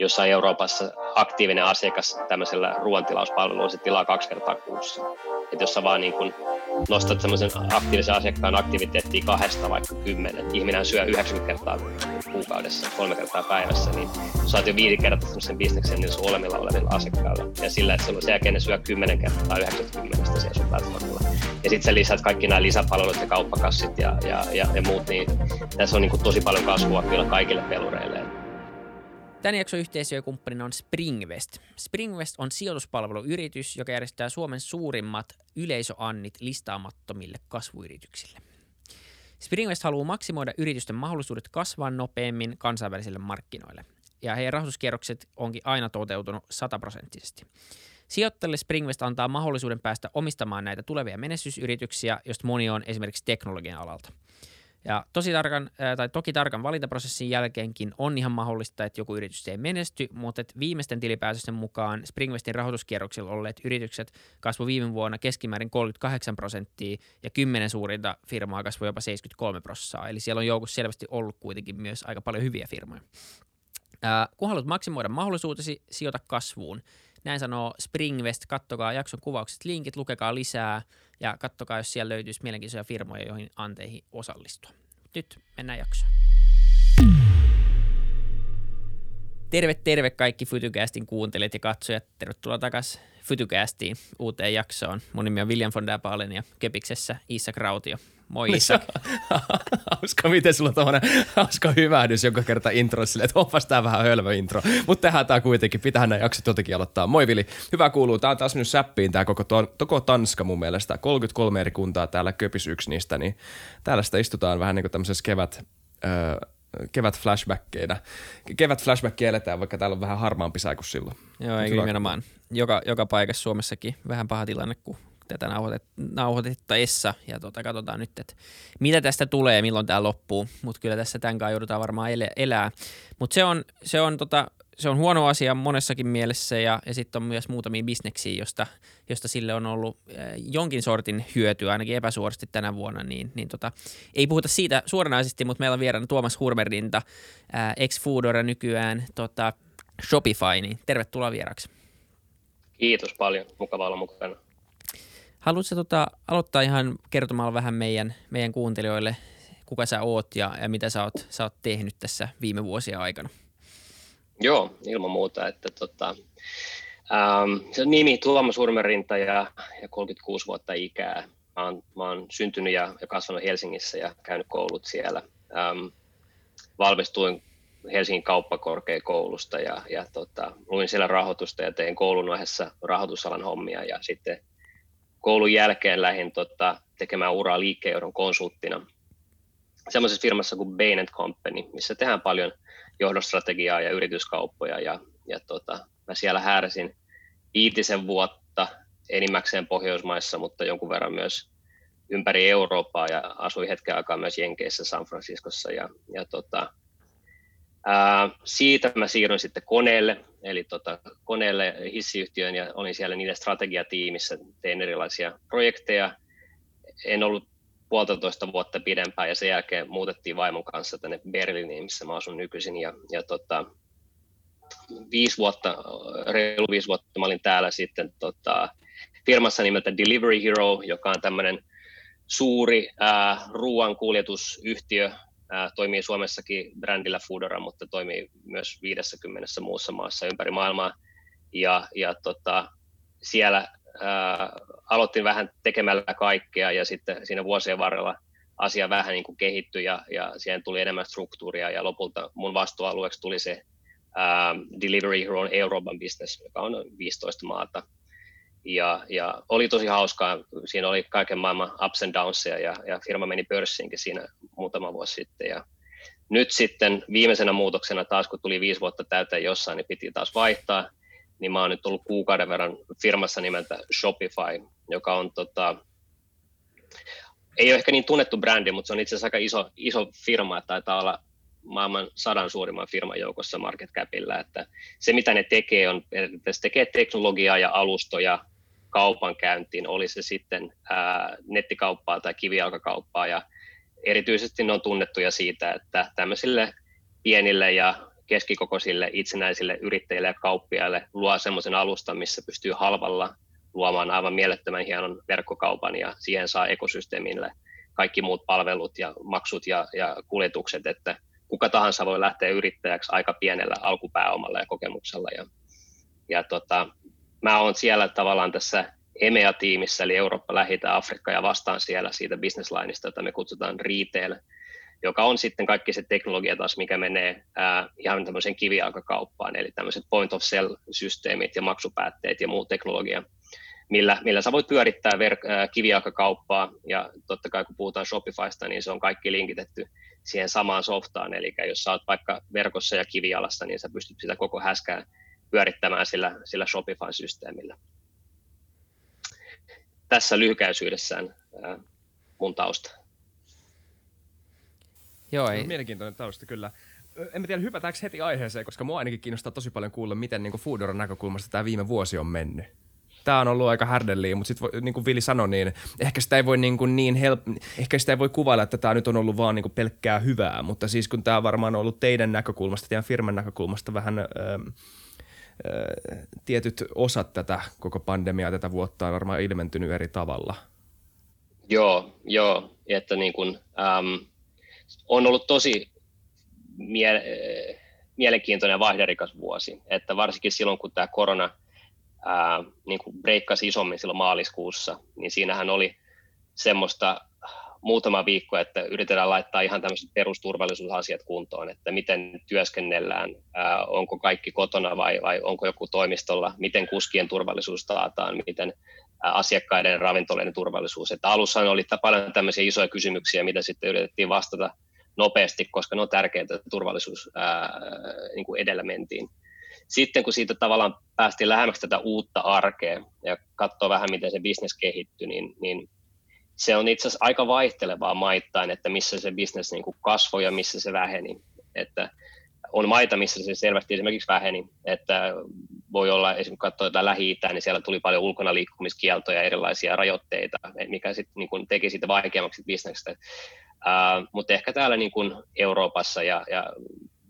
jossain Euroopassa aktiivinen asiakas tämmöisellä ruoantilauspalvelulla se tilaa kaksi kertaa kuussa. Että jos sä vaan niin kun nostat semmoisen aktiivisen asiakkaan aktiviteettia kahdesta vaikka kymmenen, ihminen syö 90 kertaa kuukaudessa, kolme kertaa päivässä, niin saat jo viisi kertaa sen bisneksen niin sun olemilla olevilla asiakkailla. Ja sillä, että sen jälkeen ne syö 10 kertaa 90 siellä sun platformilla. Ja sitten sä lisät kaikki nämä lisäpalvelut ja kauppakassit ja, ja, ja, ja muut, niin tässä on niin tosi paljon kasvua kyllä kaikille pelureille. Tämän jakson yhteistyökumppanina on Springvest. Springvest on sijoituspalveluyritys, joka järjestää Suomen suurimmat yleisöannit listaamattomille kasvuyrityksille. Springvest haluaa maksimoida yritysten mahdollisuudet kasvaa nopeammin kansainvälisille markkinoille, ja heidän rahoituskierrokset onkin aina toteutunut sataprosenttisesti. Sijoittajille Springvest antaa mahdollisuuden päästä omistamaan näitä tulevia menestysyrityksiä, joista moni on esimerkiksi teknologian alalta – ja tosi tarkan, tai toki tarkan valintaprosessin jälkeenkin on ihan mahdollista, että joku yritys ei menesty, mutta että viimeisten tilipäätösten mukaan Springwestin rahoituskierroksilla olleet yritykset kasvoi viime vuonna keskimäärin 38 prosenttia ja kymmenen suurinta firmaa kasvoi jopa 73 prosenttia. Eli siellä on joukossa selvästi ollut kuitenkin myös aika paljon hyviä firmoja. Ää, kun haluat maksimoida mahdollisuutesi, sijoita kasvuun. Näin sanoo Springvest. Kattokaa jakson kuvaukset, linkit, lukekaa lisää ja kattokaa, jos siellä löytyisi mielenkiintoisia firmoja, joihin anteihin osallistua. Nyt mennään jaksoon. Terve, terve kaikki Fytycastin kuuntelijat ja katsojat. Tervetuloa takaisin Fytycastiin uuteen jaksoon. Mun nimi on William von der Baalen ja Kepiksessä Isak Rautio. Moi Isak. hauska, miten sulla on tuommoinen hauska hyvähdys joka kerta intro sille, että onpas tää vähän hölmö intro. Mutta tehdään tää kuitenkin, pitää nämä jaksot jotenkin aloittaa. Moi Vili, hyvä kuuluu. Tää on taas nyt säppiin tää koko, ton, koko Tanska mun mielestä. 33 eri kuntaa täällä köpis yksi niistä, niin täällä sitä istutaan vähän niin kuin tämmöisessä kevät, öö, kevät flashbackeina. Kevät flashbackia eletään, vaikka täällä on vähän harmaampi sää kuin silloin. Joo, ei nimenomaan. Joka, joka paikassa Suomessakin vähän paha tilanne, kun tätä nauhoitet, nauhoitettaessa ja tota, katsotaan nyt, että mitä tästä tulee, milloin tämä loppuu, mutta kyllä tässä tämän kanssa joudutaan varmaan elää. Mutta se on, se, on, tota, se on huono asia monessakin mielessä ja, ja sitten on myös muutamia bisneksiä, josta, josta sille on ollut äh, jonkin sortin hyötyä ainakin epäsuorasti tänä vuonna, niin, niin tota, ei puhuta siitä suoranaisesti, mutta meillä on vieraana Tuomas Hurmerdinta, äh, ex-Foodora nykyään tota, Shopify, niin tervetuloa vieraksi. Kiitos paljon, mukava olla mukana. Haluatko tota, aloittaa ihan kertomalla vähän meidän, meidän kuuntelijoille, kuka sä oot ja, ja mitä sä oot, sä oot tehnyt tässä viime vuosien aikana? Joo, ilman muuta. Että tota, ähm, se nimi Tuomas Urmerinta ja, ja 36 vuotta ikää. Mä oon, mä oon syntynyt ja, ja kasvanut Helsingissä ja käynyt koulut siellä. Ähm, valmistuin Helsingin kauppakorkeakoulusta ja, ja tota, luin siellä rahoitusta ja tein koulun ohessa rahoitusalan hommia ja sitten koulun jälkeen lähdin tota, tekemään uraa liikkeenjohdon konsulttina semmoisessa firmassa kuin Bain Company, missä tehdään paljon johdostrategiaa ja yrityskauppoja. Ja, ja tota, mä siellä hääräsin viitisen vuotta enimmäkseen Pohjoismaissa, mutta jonkun verran myös ympäri Eurooppaa ja asuin hetken aikaa myös Jenkeissä, San Franciscossa. Ja, ja tota, ää, siitä mä siirryin sitten koneelle, eli tota, koneelle hissiyhtiöön ja olin siellä niiden strategiatiimissä, tein erilaisia projekteja. En ollut puolitoista vuotta pidempään ja sen jälkeen muutettiin vaimon kanssa tänne Berliiniin, missä mä asun nykyisin. Ja, ja tota, viisi vuotta, reilu viisi vuotta mä olin täällä sitten tota, firmassa nimeltä Delivery Hero, joka on tämmöinen suuri äh, ruoankuljetusyhtiö, toimii Suomessakin brändillä Foodora, mutta toimii myös 50 muussa maassa ympäri maailmaa. Ja, ja tota, siellä ää, aloitin vähän tekemällä kaikkea ja sitten siinä vuosien varrella asia vähän niin kuin kehittyi ja, ja siihen tuli enemmän struktuuria ja lopulta mun vastuualueeksi tuli se ää, Delivery Hero Euroopan business, joka on 15 maata ja, ja oli tosi hauskaa. Siinä oli kaiken maailman ups and downsia ja, ja firma meni pörssiinkin siinä muutama vuosi sitten. Ja nyt sitten viimeisenä muutoksena taas, kun tuli viisi vuotta täyteen jossain, niin piti taas vaihtaa. Niin mä oon nyt ollut kuukauden verran firmassa nimeltä Shopify, joka on tota, ei ole ehkä niin tunnettu brändi, mutta se on itse asiassa aika iso, iso firma, että taitaa olla maailman sadan suurimman firman joukossa market capilla, että se mitä ne tekee on, että se tekee teknologiaa ja alustoja kaupankäyntiin, oli se sitten ää, nettikauppaa tai kivijalkakauppaa. Ja erityisesti ne on tunnettuja siitä, että tämmöisille pienille ja keskikokoisille itsenäisille yrittäjille ja kauppiaille luo semmoisen alustan, missä pystyy halvalla luomaan aivan mielettömän hienon verkkokaupan ja siihen saa ekosysteemille kaikki muut palvelut ja maksut ja, ja kuljetukset, että kuka tahansa voi lähteä yrittäjäksi aika pienellä alkupääomalla ja kokemuksella. Ja, ja tota, mä oon siellä tavallaan tässä EMEA-tiimissä, eli Eurooppa, Lähitä, Afrikka ja vastaan siellä siitä business lineista, jota me kutsutaan retail, joka on sitten kaikki se teknologia taas, mikä menee ää, ihan tämmöiseen kivijalkakauppaan, eli tämmöiset point of sell-systeemit ja maksupäätteet ja muu teknologia, millä, millä sä voit pyörittää ver- ää, kivijalkakauppaa, ja totta kai kun puhutaan Shopifysta, niin se on kaikki linkitetty siihen samaan softaan, eli jos sä oot vaikka verkossa ja kivijalassa, niin sä pystyt sitä koko häskää pyörittämään sillä, sillä Shopify-systeemillä. Tässä lyhykäisyydessään ää, mun tausta. Joo, ei. Mielenkiintoinen tausta kyllä. En tiedä, hypätäänkö heti aiheeseen, koska mua ainakin kiinnostaa tosi paljon kuulla, miten niin Foodoran näkökulmasta tämä viime vuosi on mennyt. Tämä on ollut aika härdelliä, mutta sitten niin kuin Vili sanoi, niin ehkä sitä ei voi niin, kuin niin help, ehkä sitä ei voi kuvailla, että tämä nyt on ollut vaan niin kuin pelkkää hyvää, mutta siis kun tämä on varmaan ollut teidän näkökulmasta, teidän firman näkökulmasta vähän öö, öö, tietyt osat tätä koko pandemiaa tätä vuotta on varmaan ilmentynyt eri tavalla. Joo, joo, että niin kuin, ähm, on ollut tosi mie- mielenkiintoinen ja vaihderikas vuosi, että varsinkin silloin, kun tämä korona ää, niin kuin breikkasi isommin silloin maaliskuussa, niin siinähän oli semmoista muutama viikko, että yritetään laittaa ihan tämmöiset perusturvallisuusasiat kuntoon, että miten työskennellään, ää, onko kaikki kotona vai, vai onko joku toimistolla, miten kuskien turvallisuus taataan, miten asiakkaiden ravintoloiden turvallisuus. Että alussa oli paljon tämmöisiä isoja kysymyksiä, mitä sitten yritettiin vastata nopeasti, koska ne on tärkeitä, turvallisuus ää, niin kuin edellä mentiin. Sitten kun siitä tavallaan päästiin lähemmäksi tätä uutta arkea ja katsoa vähän, miten se bisnes kehittyi, niin, niin se on itse asiassa aika vaihtelevaa maittain, että missä se bisnes niin kasvoi ja missä se väheni. Että on maita, missä se selvästi esimerkiksi väheni, että voi olla esimerkiksi katsoa jotain lähi niin siellä tuli paljon ulkona liikkumiskieltoja ja erilaisia rajoitteita, mikä sitten niin teki siitä vaikeammaksi bisneksestä. Uh, mutta ehkä täällä niin kuin Euroopassa ja, ja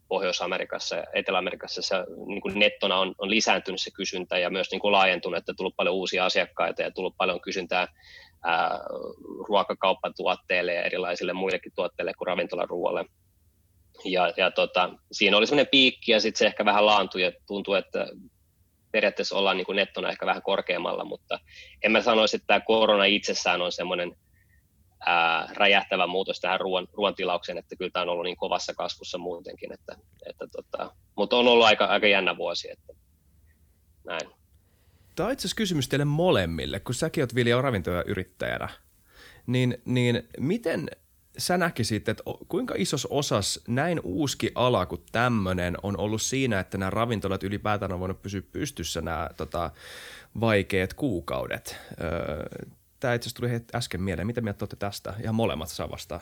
Pohjois-Amerikassa ja Etelä-Amerikassa se niin kuin nettona on, on lisääntynyt se kysyntä ja myös niin kuin laajentunut, että tullut paljon uusia asiakkaita ja tullut paljon kysyntää ää, ruokakauppatuotteille ja erilaisille muillekin tuotteille kuin ravintolaruoalle. Ja, ja tota, siinä oli semmoinen piikki ja sitten se ehkä vähän laantui ja tuntuu, että periaatteessa ollaan niin kuin nettona ehkä vähän korkeammalla, mutta en mä sanoisi, että tämä korona itsessään on semmoinen ää, räjähtävä muutos tähän ruoan, ruoan tilaukseen, että kyllä tämä on ollut niin kovassa kasvussa muutenkin, että, että tota, mutta on ollut aika, aika jännä vuosi, että näin. Tämä on itse asiassa kysymys teille molemmille, kun säkin olet Vilja ravintolayrittäjänä, niin, niin miten sä näkisit, että kuinka isos osas näin uuski ala kuin tämmöinen on ollut siinä, että nämä ravintolat ylipäätään on voinut pysyä pystyssä nämä tota, vaikeat kuukaudet? Öö, Tämä itse asiassa tuli äsken mieleen. Mitä mieltä olette tästä? Ihan molemmat saa vastaan.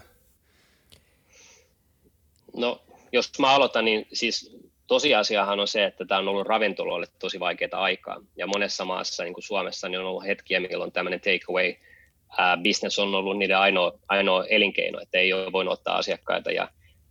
No, jos mä aloitan, niin siis tosiasiahan on se, että tämä on ollut ravintoloille tosi vaikeaa aikaa. Ja monessa maassa, niin kuin Suomessa, niin on ollut hetkiä, milloin tämmöinen takeaway business on ollut niiden ainoa, ainoa elinkeino, että ei ole voinut ottaa asiakkaita. Ja,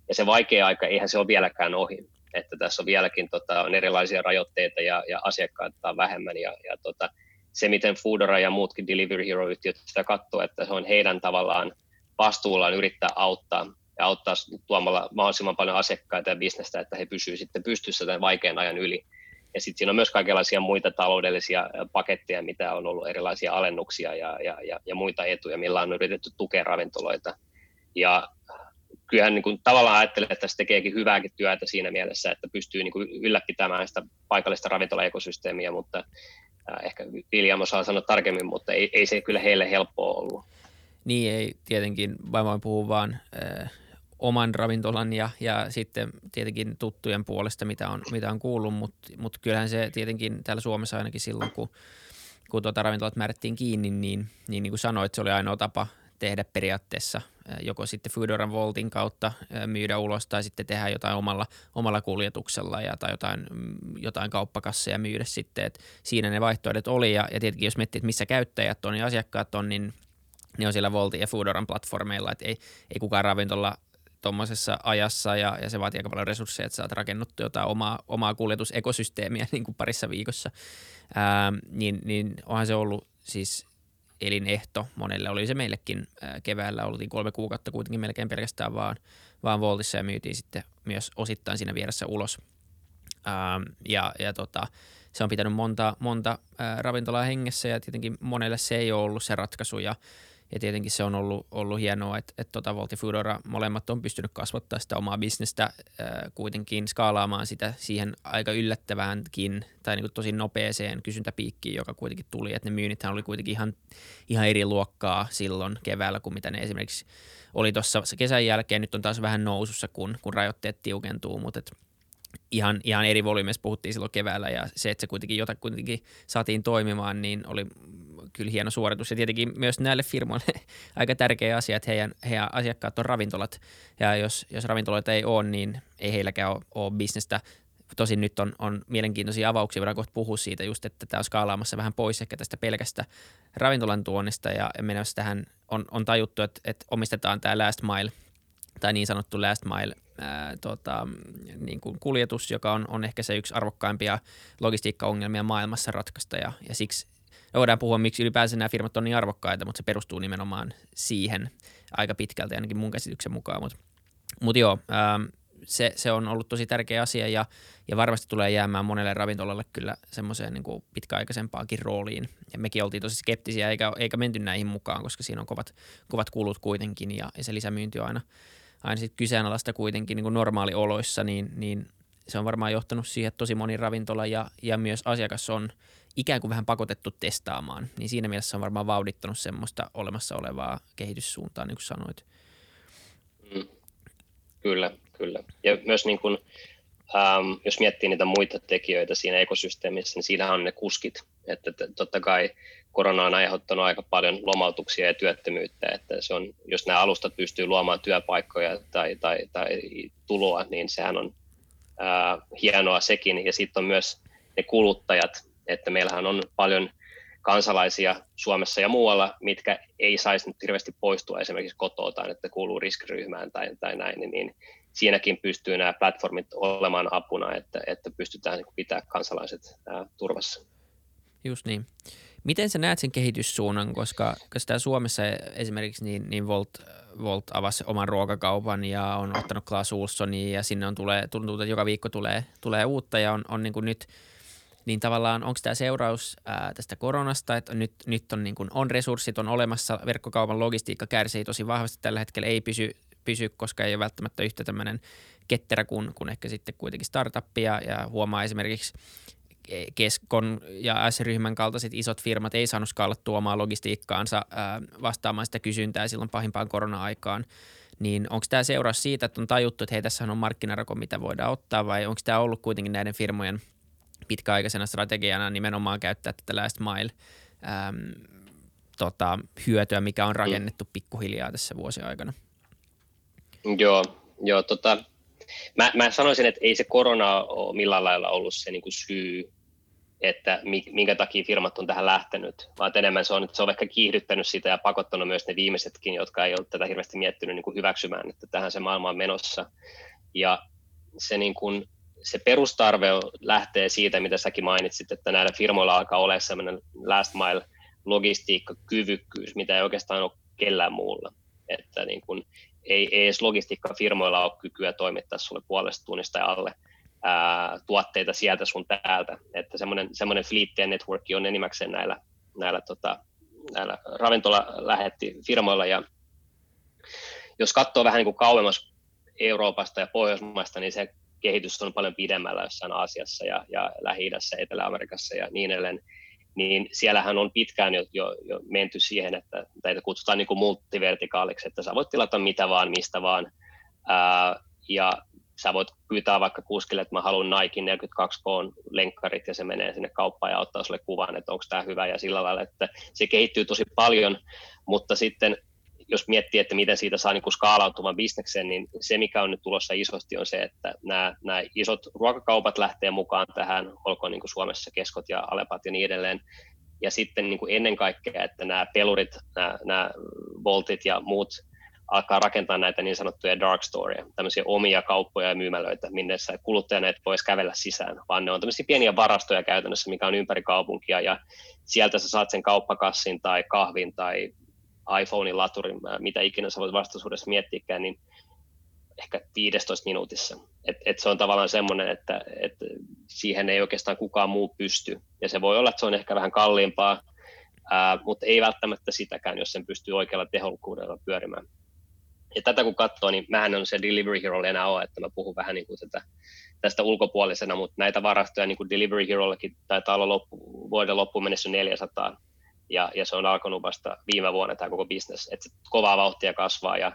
ja se vaikea aika, eihän se ole vieläkään ohi. Että tässä on vieläkin tota, on erilaisia rajoitteita ja, ja asiakkaita on vähemmän. Ja, ja tota, se, miten Foodora ja muutkin Delivery Hero-yhtiöt sitä katsoo, että se on heidän tavallaan vastuullaan yrittää auttaa ja auttaa tuomalla mahdollisimman paljon asiakkaita ja bisnestä, että he pysyvät sitten pystyssä tämän vaikean ajan yli. Ja sitten siinä on myös kaikenlaisia muita taloudellisia paketteja, mitä on ollut erilaisia alennuksia ja, ja, ja, ja muita etuja, millä on yritetty tukea ravintoloita. Ja kyllähän niin kuin, tavallaan ajattelee, että se tekeekin hyvääkin työtä siinä mielessä, että pystyy niin kuin, ylläpitämään sitä paikallista ravintolaekosysteemiä, mutta ehkä William osaa sanoa tarkemmin, mutta ei, ei se kyllä heille helppoa ollut. Niin, ei tietenkin, vaimoin puhuu vaan äh, oman ravintolan ja, ja sitten tietenkin tuttujen puolesta, mitä on, mitä on kuullut, mutta mut kyllähän se tietenkin täällä Suomessa ainakin silloin, kun, kun tuota ravintolat määrättiin kiinni, niin, niin, niin kuin sanoit, se oli ainoa tapa tehdä periaatteessa joko sitten Foodoran Voltin kautta myydä ulos tai sitten tehdä jotain omalla, omalla kuljetuksella ja, tai jotain, mm, jotain kauppakasseja myydä sitten. Et siinä ne vaihtoehdot oli ja, ja tietenkin jos miettii, että missä käyttäjät on ja asiakkaat on, niin ne on siellä Voltin ja Foodoran platformeilla, että ei, ei kukaan ravintola tuommoisessa ajassa ja, ja se vaatii aika paljon resursseja, että saat rakennuttu jotain omaa, omaa kuljetusekosysteemiä niin kuin parissa viikossa, ää, niin, niin onhan se ollut siis elinehto monelle. Oli se meillekin ää, keväällä, oltiin kolme kuukautta kuitenkin melkein pelkästään vaan, vaan Voltissa ja myytiin sitten myös osittain siinä vieressä ulos. Ää, ja ja tota, se on pitänyt monta, monta ää, ravintolaa hengessä ja tietenkin monelle se ei ole ollut se ratkaisu ja, ja tietenkin se on ollut, ollut hienoa, että, että tota Volt ja Foodora molemmat on pystynyt kasvattaa sitä omaa bisnestä ää, kuitenkin skaalaamaan sitä siihen aika yllättäväänkin tai niin kuin tosi nopeeseen kysyntäpiikkiin, joka kuitenkin tuli. Että ne myynnithän oli kuitenkin ihan, ihan eri luokkaa silloin keväällä kuin mitä ne esimerkiksi oli tuossa kesän jälkeen. Nyt on taas vähän nousussa, kun, kun rajoitteet tiukentuu, mutta et, ihan, ihan eri volyymeissa puhuttiin silloin keväällä ja se, että se kuitenkin jota kuitenkin saatiin toimimaan, niin oli kyllä hieno suoritus. Ja tietenkin myös näille firmoille aika tärkeä asia, että heidän, heidän asiakkaat on ravintolat. Ja jos, jos ravintoloita ei ole, niin ei heilläkään ole, ole bisnestä. Tosin nyt on, on mielenkiintoisia avauksia, voidaan kohta puhua siitä just, että tämä on skaalaamassa vähän pois ehkä tästä pelkästä ravintolan tuonnista ja menossa tähän on, on tajuttu, että, että omistetaan tämä last mile tai niin sanottu last mile ää, tota, niin kuin kuljetus, joka on, on ehkä se yksi arvokkaimpia logistiikkaongelmia maailmassa ratkaista ja, ja siksi voidaan puhua, miksi ylipäänsä nämä firmat on niin arvokkaita, mutta se perustuu nimenomaan siihen aika pitkälti ainakin mun käsityksen mukaan. Mutta mut joo, ää, se, se on ollut tosi tärkeä asia ja, ja varmasti tulee jäämään monelle ravintolalle kyllä semmoiseen niin kuin pitkäaikaisempaakin rooliin. Ja mekin oltiin tosi skeptisiä eikä, eikä menty näihin mukaan, koska siinä on kovat, kovat kulut kuitenkin ja, ja se lisämyynti on aina, aina sit kyseenalaista kuitenkin niin normaalioloissa, niin, niin se on varmaan johtanut siihen, että tosi moni ravintola ja, ja myös asiakas on ikään kuin vähän pakotettu testaamaan. Niin siinä mielessä on varmaan vauhdittanut semmoista olemassa olevaa kehityssuuntaa, niin kuin sanoit. Mm. Kyllä, kyllä. Ja myös niin kuin, ähm, jos miettii niitä muita tekijöitä siinä ekosysteemissä, niin siinä on ne kuskit. Että totta kai korona on aiheuttanut aika paljon lomautuksia ja työttömyyttä, että se on, jos nämä alustat pystyy luomaan työpaikkoja tai, tai, tai tuloa, niin sehän on ää, hienoa sekin. Ja sitten on myös ne kuluttajat, että meillähän on paljon kansalaisia Suomessa ja muualla, mitkä ei saisi nyt hirveästi poistua esimerkiksi kotoa että kuuluu riskiryhmään tai, tai näin, niin, niin siinäkin pystyy nämä platformit olemaan apuna, että, että pystytään pitää kansalaiset turvassa. Just niin. Miten sä näet sen kehityssuunnan, koska, koska tämä Suomessa esimerkiksi niin, niin Volt, Volt avasi oman ruokakaupan ja on ottanut Klaas Ulssonin ja sinne on tulee, tuntuu, että joka viikko tulee, tulee uutta ja on, on niin kuin nyt – niin tavallaan onko tämä seuraus ää, tästä koronasta, että nyt, nyt on, niin kuin, on resurssit, on olemassa, verkkokaupan logistiikka kärsii tosi vahvasti tällä hetkellä, ei pysy, pysy koska ei ole välttämättä yhtä tämmöinen ketterä kuin, kuin ehkä sitten kuitenkin startuppia ja huomaa esimerkiksi Keskon ja S-ryhmän kaltaiset isot firmat ei saanut skaalattua omaa logistiikkaansa ää, vastaamaan sitä kysyntää silloin pahimpaan korona-aikaan. Niin onko tämä seuraus siitä, että on tajuttu, että hei, tässä on markkinarako, mitä voidaan ottaa vai onko tämä ollut kuitenkin näiden firmojen – pitkäaikaisena strategiana nimenomaan käyttää tätä last mile äm, tota, hyötyä, mikä on rakennettu mm. pikkuhiljaa tässä vuosien aikana. Joo, joo tota, mä, mä sanoisin, että ei se korona ole millään lailla ollut se niin kuin syy, että minkä takia firmat on tähän lähtenyt, vaan enemmän se on, että se on ehkä kiihdyttänyt sitä ja pakottanut myös ne viimeisetkin, jotka ei ole tätä hirveästi miettinyt niin kuin hyväksymään, että tähän se maailma on menossa. Ja se niin kuin, se perustarve lähtee siitä, mitä säkin mainitsit, että näillä firmoilla alkaa olla sellainen last mile logistiikkakyvykkyys, mitä ei oikeastaan ole kellään muulla. Että niin kun, ei, ei edes logistiikkafirmoilla ole kykyä toimittaa sulle puolesta tunnista ja alle ää, tuotteita sieltä sun täältä. Että semmoinen, semmoinen fleettien networki on enimmäkseen näillä, näillä, tota, näillä ravintola lähetti firmoilla. Ja jos katsoo vähän niin kuin kauemmas Euroopasta ja Pohjoismaista, niin se kehitys on paljon pidemmällä jossain Aasiassa ja, ja Lähi-idässä, Etelä-Amerikassa ja niin edelleen, niin siellähän on pitkään jo, jo, jo menty siihen, että teitä kutsutaan niin kuin multivertikaaliksi, että sä voit tilata mitä vaan, mistä vaan, ää, ja sä voit pyytää vaikka kuskille, että mä haluan Nike 42K lenkkarit ja se menee sinne kauppaan ja ottaa sulle kuvan, että onko tämä hyvä ja sillä lailla, että se kehittyy tosi paljon, mutta sitten jos miettii, että miten siitä saa niin kuin skaalautuvan bisneksen, niin se, mikä on nyt tulossa isosti, on se, että nämä, nämä isot ruokakaupat lähtee mukaan tähän, olkoon niin kuin Suomessa keskot ja alepat ja niin edelleen. Ja sitten niin kuin ennen kaikkea, että nämä pelurit, nämä, nämä Voltit ja muut alkaa rakentaa näitä niin sanottuja dark storia, tämmöisiä omia kauppoja ja myymälöitä, minne sä kuluttajana et voisi kävellä sisään, vaan ne on tämmöisiä pieniä varastoja käytännössä, mikä on ympäri kaupunkia, ja sieltä sä saat sen kauppakassin tai kahvin tai iPhonein laturin, mitä ikinä sä voit vastaisuudessa miettiäkään, niin ehkä 15 minuutissa. Et, et se on tavallaan semmoinen, että et siihen ei oikeastaan kukaan muu pysty. Ja se voi olla, että se on ehkä vähän kalliimpaa, ää, mutta ei välttämättä sitäkään, jos sen pystyy oikealla tehokkuudella pyörimään. Ja tätä kun katsoo, niin mähän on se Delivery Hero enää ole, että mä puhun vähän niin kuin tätä, tästä ulkopuolisena, mutta näitä varastoja niin kuin Delivery Herollakin taitaa olla loppu, vuoden loppuun mennessä 400, ja, ja se on alkanut vasta viime vuonna tämä koko business, että se kovaa vauhtia kasvaa, ja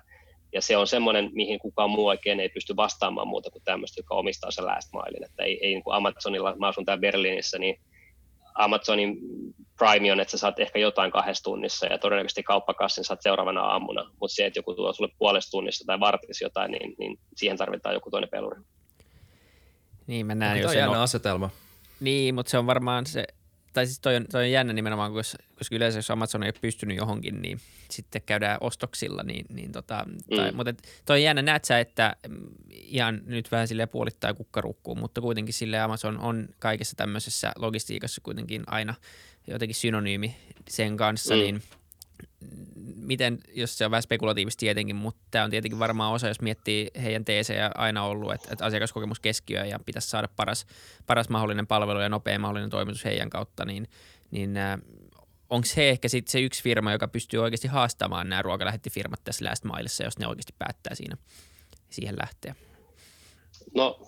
ja se on semmoinen, mihin kukaan muu oikein ei pysty vastaamaan muuta kuin tämmöistä, joka omistaa sen last milein. Että ei, ei niin kuin Amazonilla, mä asun täällä Berliinissä, niin Amazonin Prime on, että sä saat ehkä jotain kahdessa tunnissa ja todennäköisesti kauppakassin saat seuraavana aamuna, mutta se, että joku tuo sulle puolesta tunnissa tai vartisi jotain, niin, niin siihen tarvitaan joku toinen peluri. Niin, mä näen jo sen. On... asetelma. Niin, mutta se on varmaan se tai siis toi on, toi on jännä nimenomaan, koska, koska yleensä jos Amazon ei ole pystynyt johonkin, niin sitten käydään ostoksilla, niin, niin tota, mm. tai, mutta toi on jännä, näet sä, että mm, ihan nyt vähän sille puolittaa kukkarukkuun, mutta kuitenkin sille Amazon on kaikessa tämmöisessä logistiikassa kuitenkin aina jotenkin synonyymi sen kanssa, mm. niin – miten, jos se on vähän spekulatiivista tietenkin, mutta tämä on tietenkin varmaan osa, jos miettii heidän teesejä aina ollut, että, että asiakaskokemus keskiöön ja pitäisi saada paras, paras mahdollinen palvelu ja nopea mahdollinen toimitus heidän kautta, niin, niin äh, onko se ehkä sit se yksi firma, joka pystyy oikeasti haastamaan nämä ruokalähettifirmat tässä last milessa, jos ne oikeasti päättää siinä siihen lähteä? No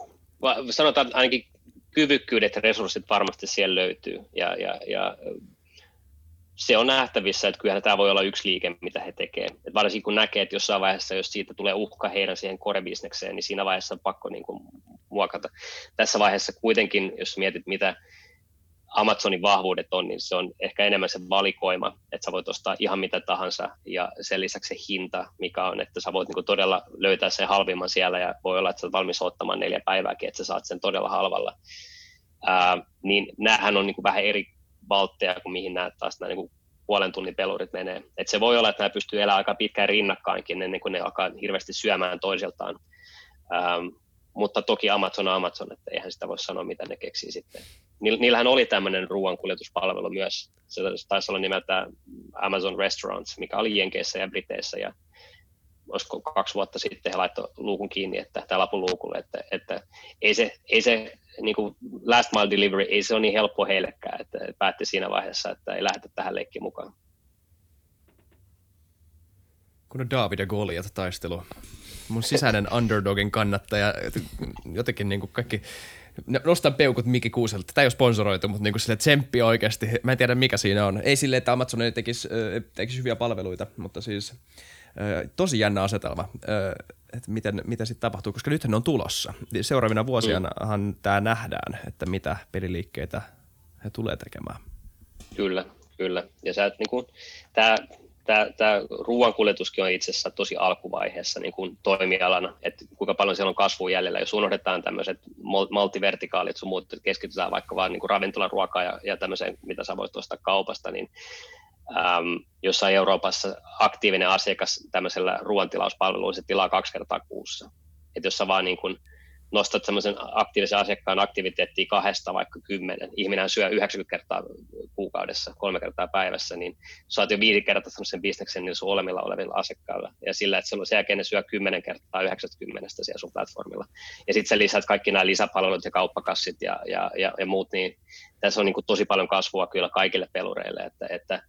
sanotaan ainakin kyvykkyydet ja resurssit varmasti siellä löytyy ja, ja, ja se on nähtävissä, että kyllä tämä voi olla yksi liike, mitä he tekevät. Et varsinkin kun näkee, että jossain vaiheessa, jos siitä tulee uhka heidän siihen core-bisnekseen, niin siinä vaiheessa on pakko niin kuin muokata. Tässä vaiheessa kuitenkin, jos mietit, mitä Amazonin vahvuudet on, niin se on ehkä enemmän se valikoima, että sä voit ostaa ihan mitä tahansa ja sen lisäksi se hinta, mikä on, että sä voit niin kuin todella löytää sen halvimman siellä ja voi olla, että sä oot valmis ottamaan neljä päivääkin, että sä saat sen todella halvalla. Ää, niin näähän on niin kuin vähän eri valtteja kuin mihin nämä taas nämä niin puolen tunnin pelurit menee. Et se voi olla, että nämä pystyy elämään aika pitkään rinnakkainkin ennen kuin ne alkaa hirveästi syömään toisiltaan. Ähm, mutta toki Amazon on Amazon, että eihän sitä voi sanoa, mitä ne keksii sitten. Niillähän oli tämmöinen ruoankuljetuspalvelu myös. Se taisi olla nimeltä Amazon Restaurants, mikä oli Jenkeissä ja Briteissä. Ja olisiko kaksi vuotta sitten he laittoi luukun kiinni, että, tämä lapun luukulle, että, että ei se, ei se niin kuin last mile delivery, ei se ole niin helppo heillekään, että päätti siinä vaiheessa, että ei lähdetä tähän leikkiin mukaan. Kun on David ja Goliat taistelu. Mun sisäinen underdogin kannattaja, jotenkin niin kuin kaikki nostan peukut Miki Kuuselta. Tämä ei ole sponsoroitu, mutta niin sille tsemppi oikeasti. Mä en tiedä mikä siinä on. Ei sille, että Amazon ei tekisi, tekisi hyviä palveluita, mutta siis tosi jännä asetelma että miten, mitä sitten tapahtuu, koska nythän ne on tulossa. Seuraavina vuosinahan mm. tämä nähdään, että mitä peliliikkeitä he tulee tekemään. Kyllä, kyllä. Ja sä, niin kuin, tämä, tämä, tämä ruoankuljetuskin on itse asiassa tosi alkuvaiheessa niin kuin toimialana, että kuinka paljon siellä on kasvua jäljellä. Jos unohdetaan tämmöiset multivertikaalit sun muut, keskitytään vaikka vaan niin kuin ravintolaruokaa ja, ja tämmöiseen, mitä sä voisit ostaa kaupasta, niin äm, jossain Euroopassa aktiivinen asiakas tämmöisellä ruoantilauspalvelulla se tilaa kaksi kertaa kuussa. Et jos sä vaan niin kun nostat semmoisen aktiivisen asiakkaan aktiviteettia kahdesta vaikka kymmenen, ihminen syö 90 kertaa kuukaudessa, kolme kertaa päivässä, niin saat jo viisi kertaa sen bisneksen niin sun olemilla olevilla asiakkailla. Ja sillä, että sen jälkeen ne syö 10 kertaa 90 siellä sun platformilla. Ja sitten sä lisät kaikki nämä lisäpalvelut ja kauppakassit ja, ja, ja, ja muut, niin tässä on niin kuin tosi paljon kasvua kyllä kaikille pelureille, että, että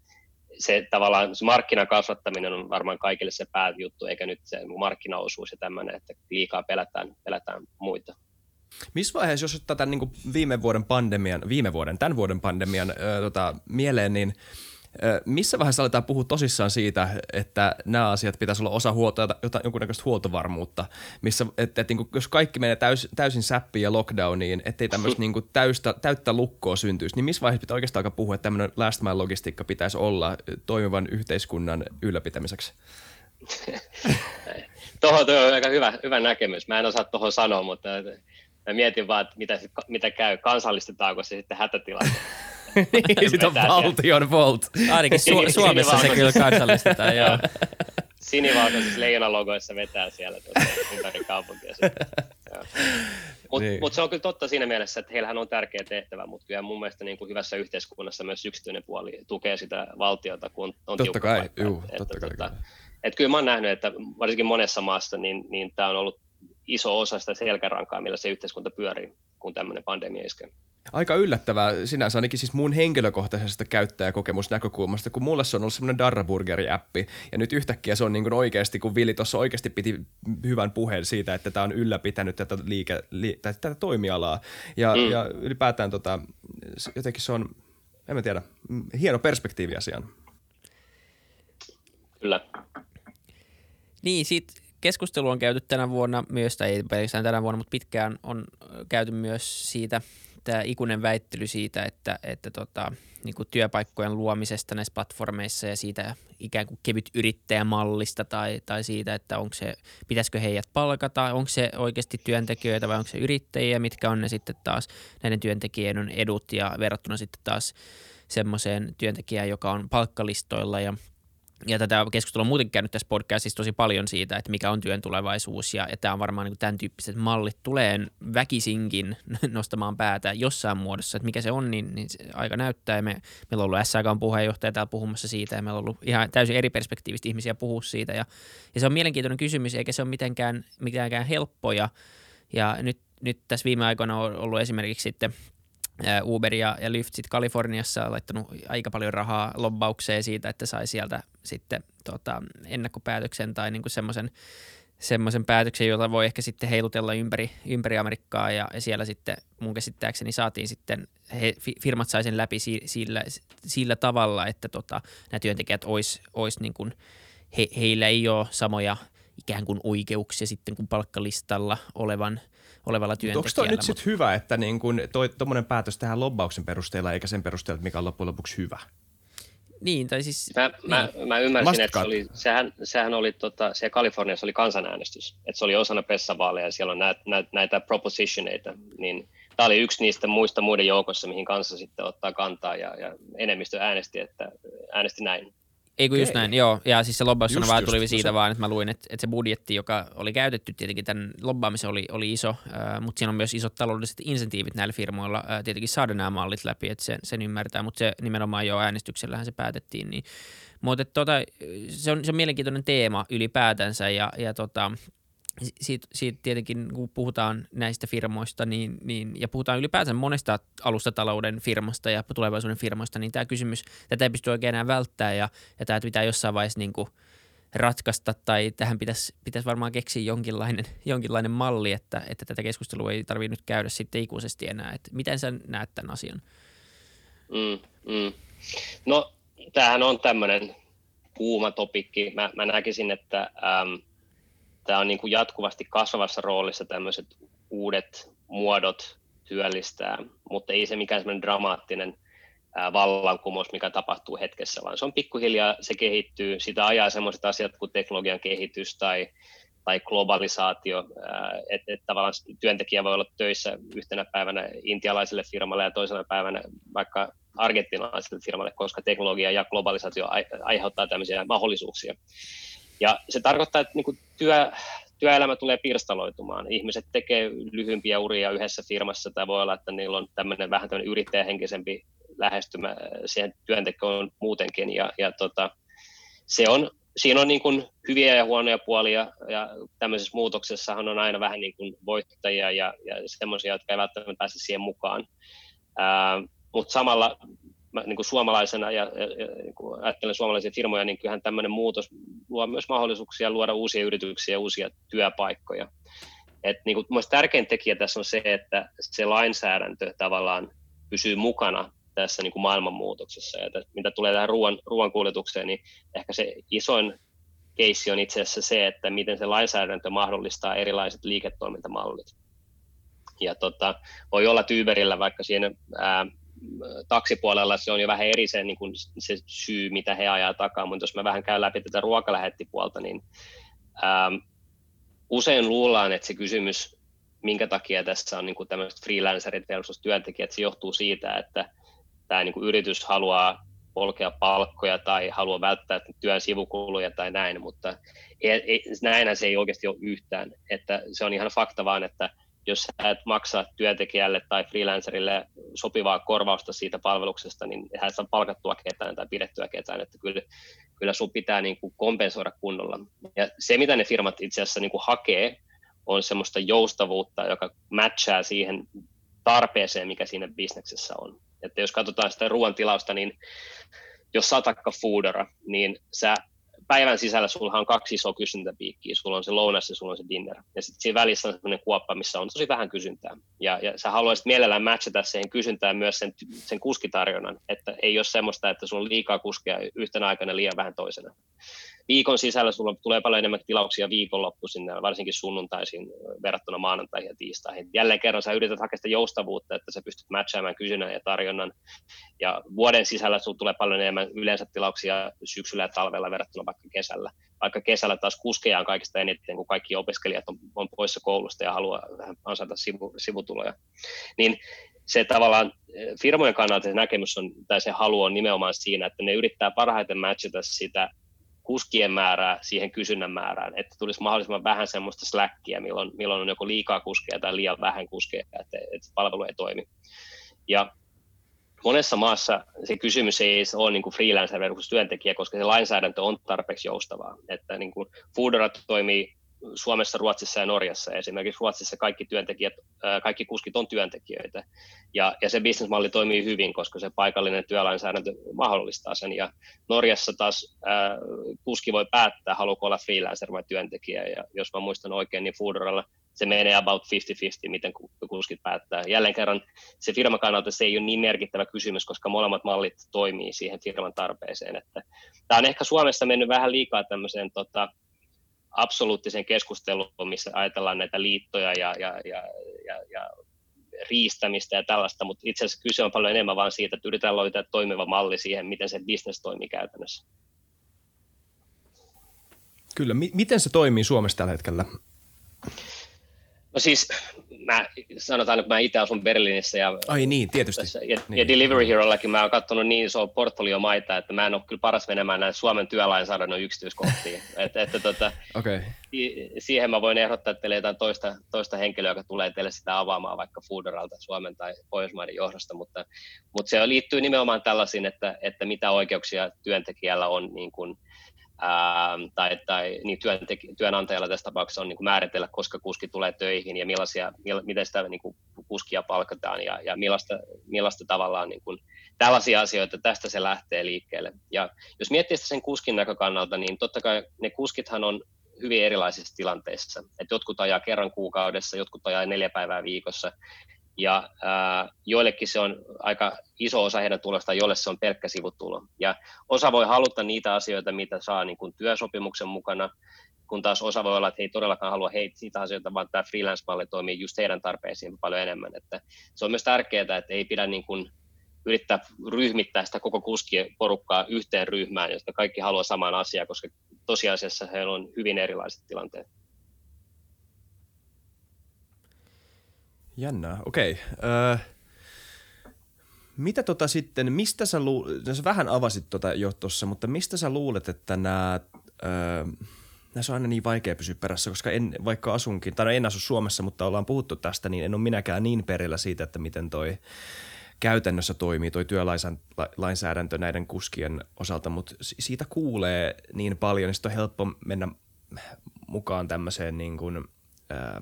se tavallaan se markkinan kasvattaminen on varmaan kaikille se pääjuttu, eikä nyt se markkinaosuus ja tämmöinen, että liikaa pelätään, pelätään muita. Missä vaiheessa, jos tämän niin viime vuoden pandemian, viime vuoden, tämän vuoden pandemian ö, tota, mieleen, niin missä vaiheessa aletaan puhua tosissaan siitä, että nämä asiat pitäisi olla osa huolta, jotain, jonkunnäköistä huoltovarmuutta, missä, että, että niin kuin, jos kaikki menee täys, täysin säppiin ja lockdowniin, ettei tämmöistä niin kuin täystä, täyttä lukkoa syntyisi, niin missä vaiheessa pitää oikeastaan alkaa puhua, että tämmöinen last mile logistiikka pitäisi olla toimivan yhteiskunnan ylläpitämiseksi? tuohon on aika hyvä, hyvä näkemys. Mä en osaa tuohon sanoa, mutta mä mietin vaan, että mitä, mitä käy, kansallistetaanko se sitten hätätilanne. niin, sit on valtion volt. Ainakin Su- Suomessa se kyllä kansallistetaan, joo. sinivalkoisissa leijonalogoissa vetää siellä tuota, ympäri kaupunkia. Mutta niin. mut se on kyllä totta siinä mielessä, että heillähän on tärkeä tehtävä, mutta kyllä mun mielestä niin kuin hyvässä yhteiskunnassa myös yksityinen puoli tukee sitä valtiota, kun on totta kai, paikka. juu, että, totta kai. Että, että kyllä mä oon nähnyt, että varsinkin monessa maassa niin, niin tämä on ollut iso osa sitä selkärankaa, millä se yhteiskunta pyörii, kun tämmöinen pandemia iskee. Aika yllättävää sinänsä ainakin siis mun henkilökohtaisesta käyttäjäkokemusnäkökulmasta, kun mulla se on ollut semmoinen Darraburgeri-appi, ja nyt yhtäkkiä se on niin kuin oikeasti, kun Vili tuossa oikeasti piti hyvän puheen siitä, että tämä on ylläpitänyt tätä, liike, li, tätä toimialaa, ja, mm. ja ylipäätään tota, jotenkin se on, en mä tiedä, hieno perspektiivi asiaan. Kyllä. Niin, siitä keskustelu on käyty tänä vuonna myös, tai ei pelkästään tänä vuonna, mutta pitkään on käyty myös siitä, tämä ikuinen väittely siitä, että, että tota, niin kuin työpaikkojen luomisesta näissä platformeissa ja siitä ikään kuin kevyt yrittäjämallista tai, tai siitä, että onko se, pitäisikö heidät palkata, onko se oikeasti työntekijöitä vai onko se yrittäjiä, mitkä on ne sitten taas näiden työntekijöiden edut ja verrattuna sitten taas semmoiseen työntekijään, joka on palkkalistoilla ja – ja tätä keskustelua on muuten käynyt tässä podcastissa tosi paljon siitä, että mikä on työn tulevaisuus ja, ja tämä on varmaan niin tämän tyyppiset mallit. Tulee väkisinkin nostamaan päätä jossain muodossa, että mikä se on, niin, niin se aika näyttää. Ja me, meillä on ollut SAKn puheenjohtaja täällä puhumassa siitä ja meillä on ollut ihan täysin eri perspektiivistä ihmisiä puhua siitä. Ja, ja se on mielenkiintoinen kysymys eikä se ole mitenkään, mitenkään helppoja. Ja nyt, nyt tässä viime aikoina on ollut esimerkiksi sitten – Uber ja, ja Lyft sitten Kaliforniassa on laittanut aika paljon rahaa lobbaukseen siitä, että sai sieltä sitten tota, ennakkopäätöksen tai niinku semmoisen semmoisen päätöksen, jota voi ehkä sitten heilutella ympäri, ympäri Amerikkaa. Ja, siellä sitten mun käsittääkseni saatiin sitten, he, firmat sai sen läpi si, sillä, sillä tavalla, että tota, nämä työntekijät ois, ois niin kuin, he, heillä ei ole samoja ikään kuin oikeuksia sitten kuin palkkalistalla olevan – olevalla työntekijällä. Onko toi nyt sitten hyvä, että niin kun tuommoinen päätös tähän lobbauksen perusteella eikä sen perusteella, mikä on loppujen lopuksi hyvä? Niin, tai siis... Mä, niin. mä, mä ymmärsin, Must että se oli, sehän, sehän oli, tota, siellä Kaliforniassa oli kansanäänestys, että se oli osana pessavaaleja ja siellä on näitä, näitä, näitä propositioneita, niin tämä oli yksi niistä muista muiden joukossa, mihin kanssa sitten ottaa kantaa ja, ja enemmistö äänesti, että äänesti näin. Ei kun just näin, joo. Ja siis se lobbaussana vaan tuli siitä se... vaan, että mä luin, että, että se budjetti, joka oli käytetty tietenkin tämän lobbaamisen oli, oli iso, äh, mutta siinä on myös isot taloudelliset insentiivit näillä firmoilla äh, tietenkin saada nämä mallit läpi, että sen, sen ymmärtää, mutta se nimenomaan jo äänestyksellähän se päätettiin. Niin. Mutta tota, se, on, se on mielenkiintoinen teema ylipäätänsä ja, ja tota, siitä, siitä tietenkin, kun puhutaan näistä firmoista niin, niin, ja puhutaan ylipäänsä monesta alustatalouden firmasta ja tulevaisuuden firmoista, niin tämä kysymys, tätä ei pysty oikein enää välttämään ja, ja tämä pitää jossain vaiheessa niin kuin ratkaista tai tähän pitäisi, pitäisi varmaan keksiä jonkinlainen, jonkinlainen malli, että, että tätä keskustelua ei tarvitse nyt käydä sitten ikuisesti enää. Että miten sä näet tämän asian? Mm, mm. No, tämähän on tämmöinen kuuma topikki. Mä, mä näkisin, että ähm, – tämä on niin kuin jatkuvasti kasvavassa roolissa tämmöiset uudet muodot työllistää, mutta ei se mikään semmoinen dramaattinen vallankumous, mikä tapahtuu hetkessä, vaan se on pikkuhiljaa, se kehittyy, sitä ajaa sellaiset asiat kuin teknologian kehitys tai, tai globalisaatio, että et tavallaan työntekijä voi olla töissä yhtenä päivänä intialaiselle firmalle ja toisena päivänä vaikka argentinalaiselle firmalle, koska teknologia ja globalisaatio aiheuttaa tämmöisiä mahdollisuuksia. Ja se tarkoittaa, että niin työ, työelämä tulee pirstaloitumaan. Ihmiset tekee lyhyempiä uria yhdessä firmassa, tai voi olla, että niillä on tämmöinen vähän tämmöinen yrittäjähenkisempi lähestymä siihen työntekoon muutenkin. Ja, ja tota, se on, siinä on niin kuin hyviä ja huonoja puolia, ja tämmöisessä muutoksessahan on aina vähän niin kuin voittajia ja, ja semmoisia, jotka eivät välttämättä pääse siihen mukaan. Ää, mutta samalla mä, niin kuin suomalaisena ja, ja, ja niin kuin ajattelen suomalaisia firmoja, niin kyllähän tämmöinen muutos luo myös mahdollisuuksia luoda uusia yrityksiä ja uusia työpaikkoja. Et niin kuin, tärkein tekijä tässä on se, että se lainsäädäntö tavallaan pysyy mukana tässä niin kuin maailmanmuutoksessa. Ja että, mitä tulee tähän ruoan, ruoan kuljetukseen, niin ehkä se isoin keissi on itse asiassa se, että miten se lainsäädäntö mahdollistaa erilaiset liiketoimintamallit. Ja tota, voi olla, että Uberillä vaikka siinä ää, taksipuolella se on jo vähän eri se, niin kuin se syy, mitä he ajaa takaa, mutta jos mä vähän käyn läpi tätä ruokalähettipuolta, niin ähm, usein luullaan, että se kysymys, minkä takia tässä on niin kuin tämmöiset freelancerit versus työntekijät, se johtuu siitä, että tämä niin kuin yritys haluaa polkea palkkoja tai haluaa välttää työn sivukuluja tai näin, mutta ei, ei, näinhän se ei oikeasti ole yhtään. Että se on ihan fakta vaan, että jos sä et maksa työntekijälle tai freelancerille sopivaa korvausta siitä palveluksesta, niin hän saa palkattua ketään tai pidettyä ketään, että kyllä, kyllä sun pitää niin kuin kompensoida kunnolla. Ja se, mitä ne firmat itse asiassa niin kuin hakee, on semmoista joustavuutta, joka matchaa siihen tarpeeseen, mikä siinä bisneksessä on. Että jos katsotaan sitä ruoantilausta, niin jos sä foodera, niin sä päivän sisällä sulla on kaksi isoa kysyntäpiikkiä. Sulla on se lounas ja sulla on se dinner. Ja sitten siinä välissä on sellainen kuoppa, missä on tosi vähän kysyntää. Ja, ja sä haluaisit mielellään matchata siihen kysyntään myös sen, sen kuskitarjonnan, että ei ole semmoista, että sulla on liikaa kuskeja yhtenä aikana liian vähän toisena viikon sisällä sulla tulee paljon enemmän tilauksia viikonloppuisin, varsinkin sunnuntaisin verrattuna maanantaihin ja tiistaihin. Jälleen kerran sä yrität hakea sitä joustavuutta, että sä pystyt matchaamaan kysynnän ja tarjonnan. Ja vuoden sisällä sulla tulee paljon enemmän yleensä tilauksia syksyllä ja talvella verrattuna vaikka kesällä. Vaikka kesällä taas kuskeja on kaikista eniten, kun kaikki opiskelijat on, on poissa koulusta ja haluaa vähän ansaita sivu, sivutuloja. Niin se tavallaan firmojen kannalta se näkemys on, tai se halu on nimenomaan siinä, että ne yrittää parhaiten matchata sitä kuskien määrää siihen kysynnän määrään, että tulisi mahdollisimman vähän semmoista släkkiä, milloin, milloin on joko liikaa kuskeja tai liian vähän kuskeja, että, että palvelu ei toimi. Ja monessa maassa se kysymys ei ole niin kuin freelancer versus työntekijä, koska se lainsäädäntö on tarpeeksi joustavaa. Että niin kuin Fooderat toimii Suomessa, Ruotsissa ja Norjassa. Esimerkiksi Ruotsissa kaikki työntekijät, kaikki kuskit on työntekijöitä. Ja, ja se bisnesmalli toimii hyvin, koska se paikallinen työlainsäädäntö mahdollistaa sen. Ja Norjassa taas ää, kuski voi päättää, haluaako olla freelancer vai työntekijä. Ja jos mä muistan oikein, niin Foodoralla se menee about 50-50, miten kuskit päättää. Jälleen kerran se firman kannalta se ei ole niin merkittävä kysymys, koska molemmat mallit toimii siihen firman tarpeeseen. Että tämä on ehkä Suomessa mennyt vähän liikaa tämmöiseen tota, absoluuttisen keskusteluun, missä ajatellaan näitä liittoja ja, ja, ja, ja, ja riistämistä ja tällaista, mutta itse asiassa kyse on paljon enemmän vain siitä, että yritetään löytää toimiva malli siihen, miten se bisnes toimii käytännössä. Kyllä. M- miten se toimii Suomessa tällä hetkellä? No siis mä sanotaan, että mä itse asun Berliinissä ja, Ai niin, tietysti. Tässä, ja, niin. ja Delivery Herollakin mä oon katsonut niin iso portfolio maita, että mä en ole kyllä paras menemään näin Suomen työlainsäädännön yksityiskohtiin. että, että tota, okay. siihen mä voin ehdottaa teille jotain toista, toista henkilöä, joka tulee teille sitä avaamaan vaikka Fooderalta Suomen tai Pohjoismaiden johdosta, mutta, mutta se liittyy nimenomaan tällaisiin, että, että mitä oikeuksia työntekijällä on niin kuin, ää, tai, tai niin työntek- työnantajalla tässä tapauksessa on niin kuin määritellä, koska kuski tulee töihin ja millaisia, mil, miten sitä niin kuin kuskia palkataan ja, ja millaista, millaista tavallaan niin kuin, tällaisia asioita, tästä se lähtee liikkeelle. Ja jos miettii sitä sen kuskin näkökannalta, niin totta kai ne kuskithan on hyvin erilaisissa tilanteissa. Et jotkut ajaa kerran kuukaudessa, jotkut ajaa neljä päivää viikossa, ja ää, joillekin se on aika iso osa heidän tulosta, joille se on pelkkä sivutulo. Ja osa voi haluta niitä asioita, mitä saa niin kuin työsopimuksen mukana, kun taas osa voi olla, että he ei todellakaan halua heitä siitä asioita, vaan tämä freelance-malli toimii just heidän tarpeisiin paljon enemmän. Että se on myös tärkeää, että ei pidä niin kuin yrittää ryhmittää sitä koko kuskien porukkaa yhteen ryhmään, josta kaikki haluaa saman asian, koska tosiasiassa heillä on hyvin erilaiset tilanteet. Jännää, okei. Okay. Öö, mitä tota sitten, mistä sä luulet, no sä vähän avasit tota jo tuossa, mutta mistä sä luulet, että nämä, öö, näissä on aina niin vaikea pysyä perässä, koska en, vaikka asunkin, tai no en asu Suomessa, mutta ollaan puhuttu tästä, niin en ole minäkään niin perillä siitä, että miten toi käytännössä toimii toi työlainsäädäntö näiden kuskien osalta, mutta siitä kuulee niin paljon, niin on helppo mennä mukaan tämmöiseen niin kuin, öö,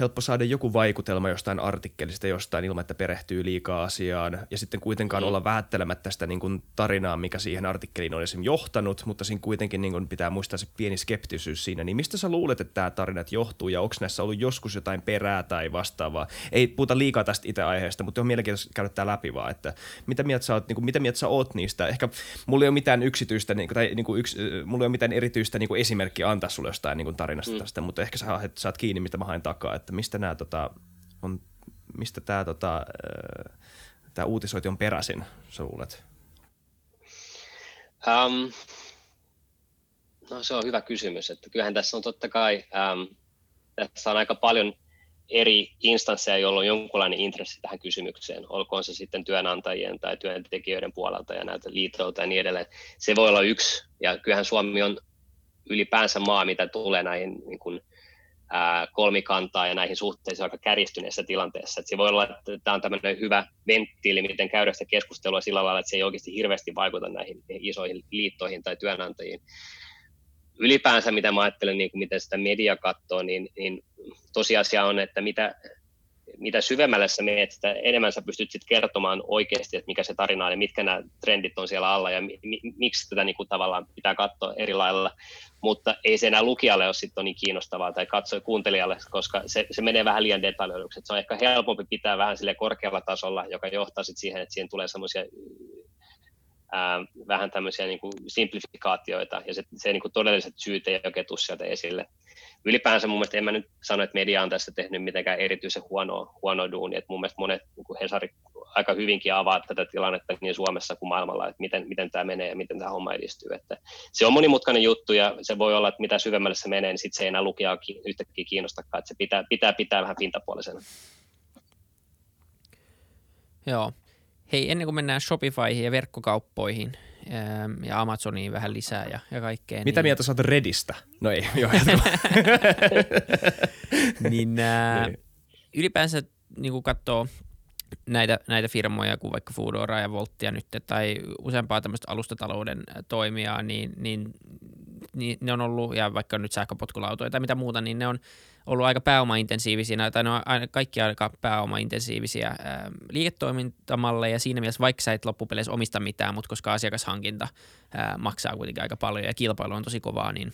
helppo saada joku vaikutelma jostain artikkelista jostain ilman, että perehtyy liikaa asiaan ja sitten kuitenkaan mm. olla vähättelemättä sitä niin kuin tarinaa, mikä siihen artikkeliin on esimerkiksi johtanut, mutta siinä kuitenkin niin kuin pitää muistaa se pieni skeptisyys siinä. Niin mistä sä luulet, että tämä tarinat johtuu ja onko näissä ollut joskus jotain perää tai vastaavaa? Ei puhuta liikaa tästä itse aiheesta, mutta on mielenkiintoista käydä tämä läpi vaan, että mitä mieltä sä oot, niin kuin, mitä mieltä sä oot niistä? Ehkä mulla ei ole mitään yksityistä niin kuin, tai niin kuin yks, mulla ei ole mitään erityistä niin kuin esimerkkiä antaa sulle jostain niin kuin tarinasta mm. tästä, mutta ehkä sä saat kiinni, mitä mä haen takaa, että mistä nämä tota, on, mistä tämä tota, tämä uutisointi on peräisin, sä luulet? Um, no se on hyvä kysymys, että kyllähän tässä on totta kai, um, tässä on aika paljon eri instansseja, joilla on jonkunlainen intressi tähän kysymykseen, olkoon se sitten työnantajien tai työntekijöiden puolelta ja näitä liitoilta ja niin edelleen. Se voi olla yksi, ja kyllähän Suomi on ylipäänsä maa, mitä tulee näihin niin kuin, kolmikantaa ja näihin suhteisiin aika kärjistyneessä tilanteessa. Et se voi olla, että tämä on tämmöinen hyvä venttiili, miten käydä sitä keskustelua sillä lailla, että se ei oikeasti hirveästi vaikuta näihin isoihin liittoihin tai työnantajiin ylipäänsä mitä mä ajattelen, niin kuin miten sitä media katsoo, niin, niin tosiasia on, että mitä, mitä syvemmälle sä menet, sitä enemmän sä pystyt sit kertomaan oikeasti, että mikä se tarina on ja mitkä nämä trendit on siellä alla ja mi, mi, miksi tätä niin tavallaan pitää katsoa eri lailla. Mutta ei se enää lukijalle ole sitten niin kiinnostavaa tai katsoi kuuntelijalle, koska se, se menee vähän liian detaljoiduksi. Se on ehkä helpompi pitää vähän sille korkealla tasolla, joka johtaa sitten siihen, että siihen tulee semmoisia vähän tämmöisiä niin kuin simplifikaatioita ja se, se niin kuin todelliset syyt ei oikein tule sieltä esille. Ylipäänsä mun mielestä en mä nyt sano, että media on tässä tehnyt mitenkään erityisen huonoa, huonoa duunia, että mun mielestä monet niin kuin Hesari aika hyvinkin avaa tätä tilannetta niin Suomessa kuin maailmalla, että miten, miten tämä menee ja miten tämä homma edistyy. Että se on monimutkainen juttu ja se voi olla, että mitä syvemmälle se menee, niin sitten se ei enää lukijaa yhtäkkiä kiinnostakaan, että se pitää pitää, pitää vähän pintapuolisena. Joo, Hei, ennen kuin mennään Shopifyhin ja verkkokauppoihin ja Amazoniin vähän lisää ja, ja kaikkea. Mitä niin... mieltä sä oot Redistä? No ei, joo. niin, äh, niin. ylipäänsä niin katsoo näitä, näitä firmoja kuin vaikka Foodora ja Volttia nyt tai useampaa tämmöistä alustatalouden toimijaa, niin, niin, niin ne on ollut, ja vaikka nyt sähköpotkulautoja tai mitä muuta, niin ne on ollut aika pääomaintensiivisiä, tai ne on kaikki aika pääomaintensiivisiä ää, liiketoimintamalleja siinä mielessä, vaikka sä et loppupeleissä omista mitään, mutta koska asiakashankinta ää, maksaa kuitenkin aika paljon ja kilpailu on tosi kovaa, niin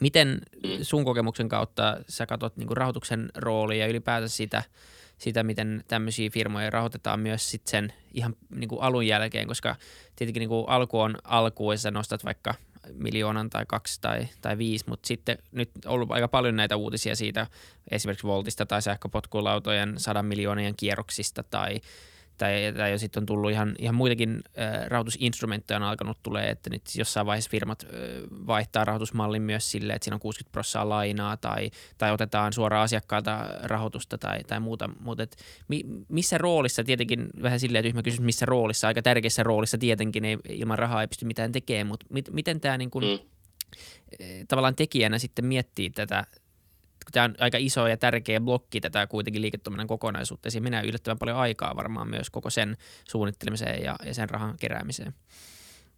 miten sun kokemuksen kautta sä katsot niin rahoituksen roolia ja ylipäätään sitä, sitä, miten tämmöisiä firmoja rahoitetaan myös sit sen ihan niin kuin alun jälkeen, koska tietenkin niin kuin alku on alku, ja sä nostat vaikka miljoonan tai kaksi tai, tai viisi, mutta sitten nyt on ollut aika paljon näitä uutisia siitä esimerkiksi Voltista tai sähköpotkulautojen sadan miljoonien kierroksista tai tai, tai sitten on tullut ihan, ihan muitakin äh, rahoitusinstrumentteja on alkanut tulee, että nyt jossain vaiheessa firmat äh, vaihtaa rahoitusmallin myös sille, että siinä on 60 prosenttia lainaa tai, tai otetaan suoraan asiakkaalta rahoitusta tai, tai muuta. Mutta et, mi, missä roolissa, tietenkin vähän silleen tyhmä kysymys, missä roolissa, aika tärkeässä roolissa tietenkin ei, ilman rahaa ei pysty mitään tekemään, mutta mit, miten tämä niin kun, mm. tavallaan tekijänä sitten miettii tätä, tämä on aika iso ja tärkeä blokki tätä kuitenkin liiketoiminnan kokonaisuutta, ja siinä menee yllättävän paljon aikaa varmaan myös koko sen suunnittelemiseen ja, ja sen rahan keräämiseen.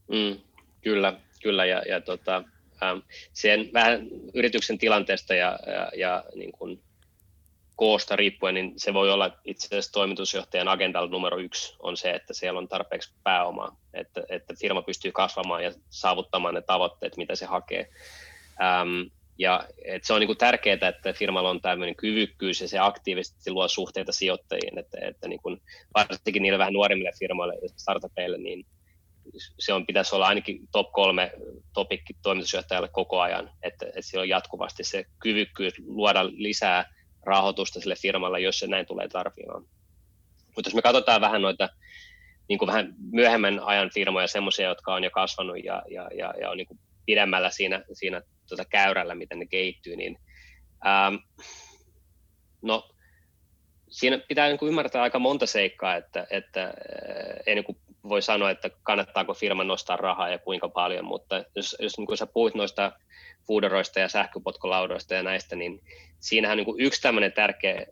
Mm, kyllä, kyllä, ja, ja tota, ähm, sen vähän yrityksen tilanteesta ja, ja, ja niin kuin koosta riippuen, niin se voi olla itse asiassa toimitusjohtajan agendalla numero yksi on se, että siellä on tarpeeksi pääomaa, että, että firma pystyy kasvamaan ja saavuttamaan ne tavoitteet, mitä se hakee. Ähm, ja et se on niin tärkeää, että firmalla on tämmöinen kyvykkyys ja se aktiivisesti luo suhteita sijoittajiin, että, että niin kuin, varsinkin niille vähän nuoremmille firmoille ja startupeille, niin se on, pitäisi olla ainakin top kolme topikki toimitusjohtajalle koko ajan, että, että sillä on jatkuvasti se kyvykkyys luoda lisää rahoitusta sille firmalle, jos se näin tulee tarvitaan. Mutta jos me katsotaan vähän noita niin kuin vähän myöhemmän ajan firmoja, semmoisia, jotka on jo kasvanut ja, ja, ja, ja on niin kuin pidemmällä siinä, siinä tuota käyrällä, miten ne kehittyy, niin ähm, no, siinä pitää niin kuin ymmärtää aika monta seikkaa, että, että äh, ennen kuin voi sanoa, että kannattaako firman nostaa rahaa ja kuinka paljon, mutta jos, jos niin kuin sä puhuit noista foodoroista ja sähköpotkolaudoista ja näistä, niin siinähän niin kuin yksi tämmöinen tärkeä äh,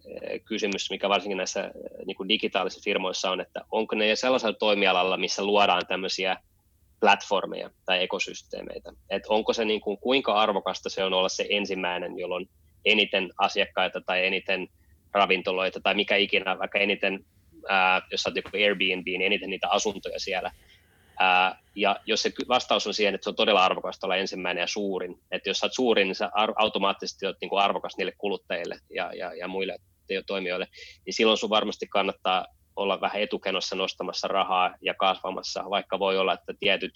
kysymys, mikä varsinkin näissä äh, niin kuin digitaalisissa firmoissa on, että onko ne sellaisella toimialalla, missä luodaan tämmöisiä platformeja tai ekosysteemeitä. Et onko se niin kuin, kuinka arvokasta se on olla se ensimmäinen, jolloin eniten asiakkaita tai eniten ravintoloita tai mikä ikinä, vaikka eniten, ää, jos olet joku Airbnb, niin eniten niitä asuntoja siellä. Ää, ja jos se vastaus on siihen, että se on todella arvokasta olla ensimmäinen ja suurin, että jos olet suurin, niin sä automaattisesti olet niin kuin arvokas niille kuluttajille ja, ja, ja muille toimijoille, niin silloin sun varmasti kannattaa olla vähän etukenossa nostamassa rahaa ja kasvamassa, vaikka voi olla, että tietyt,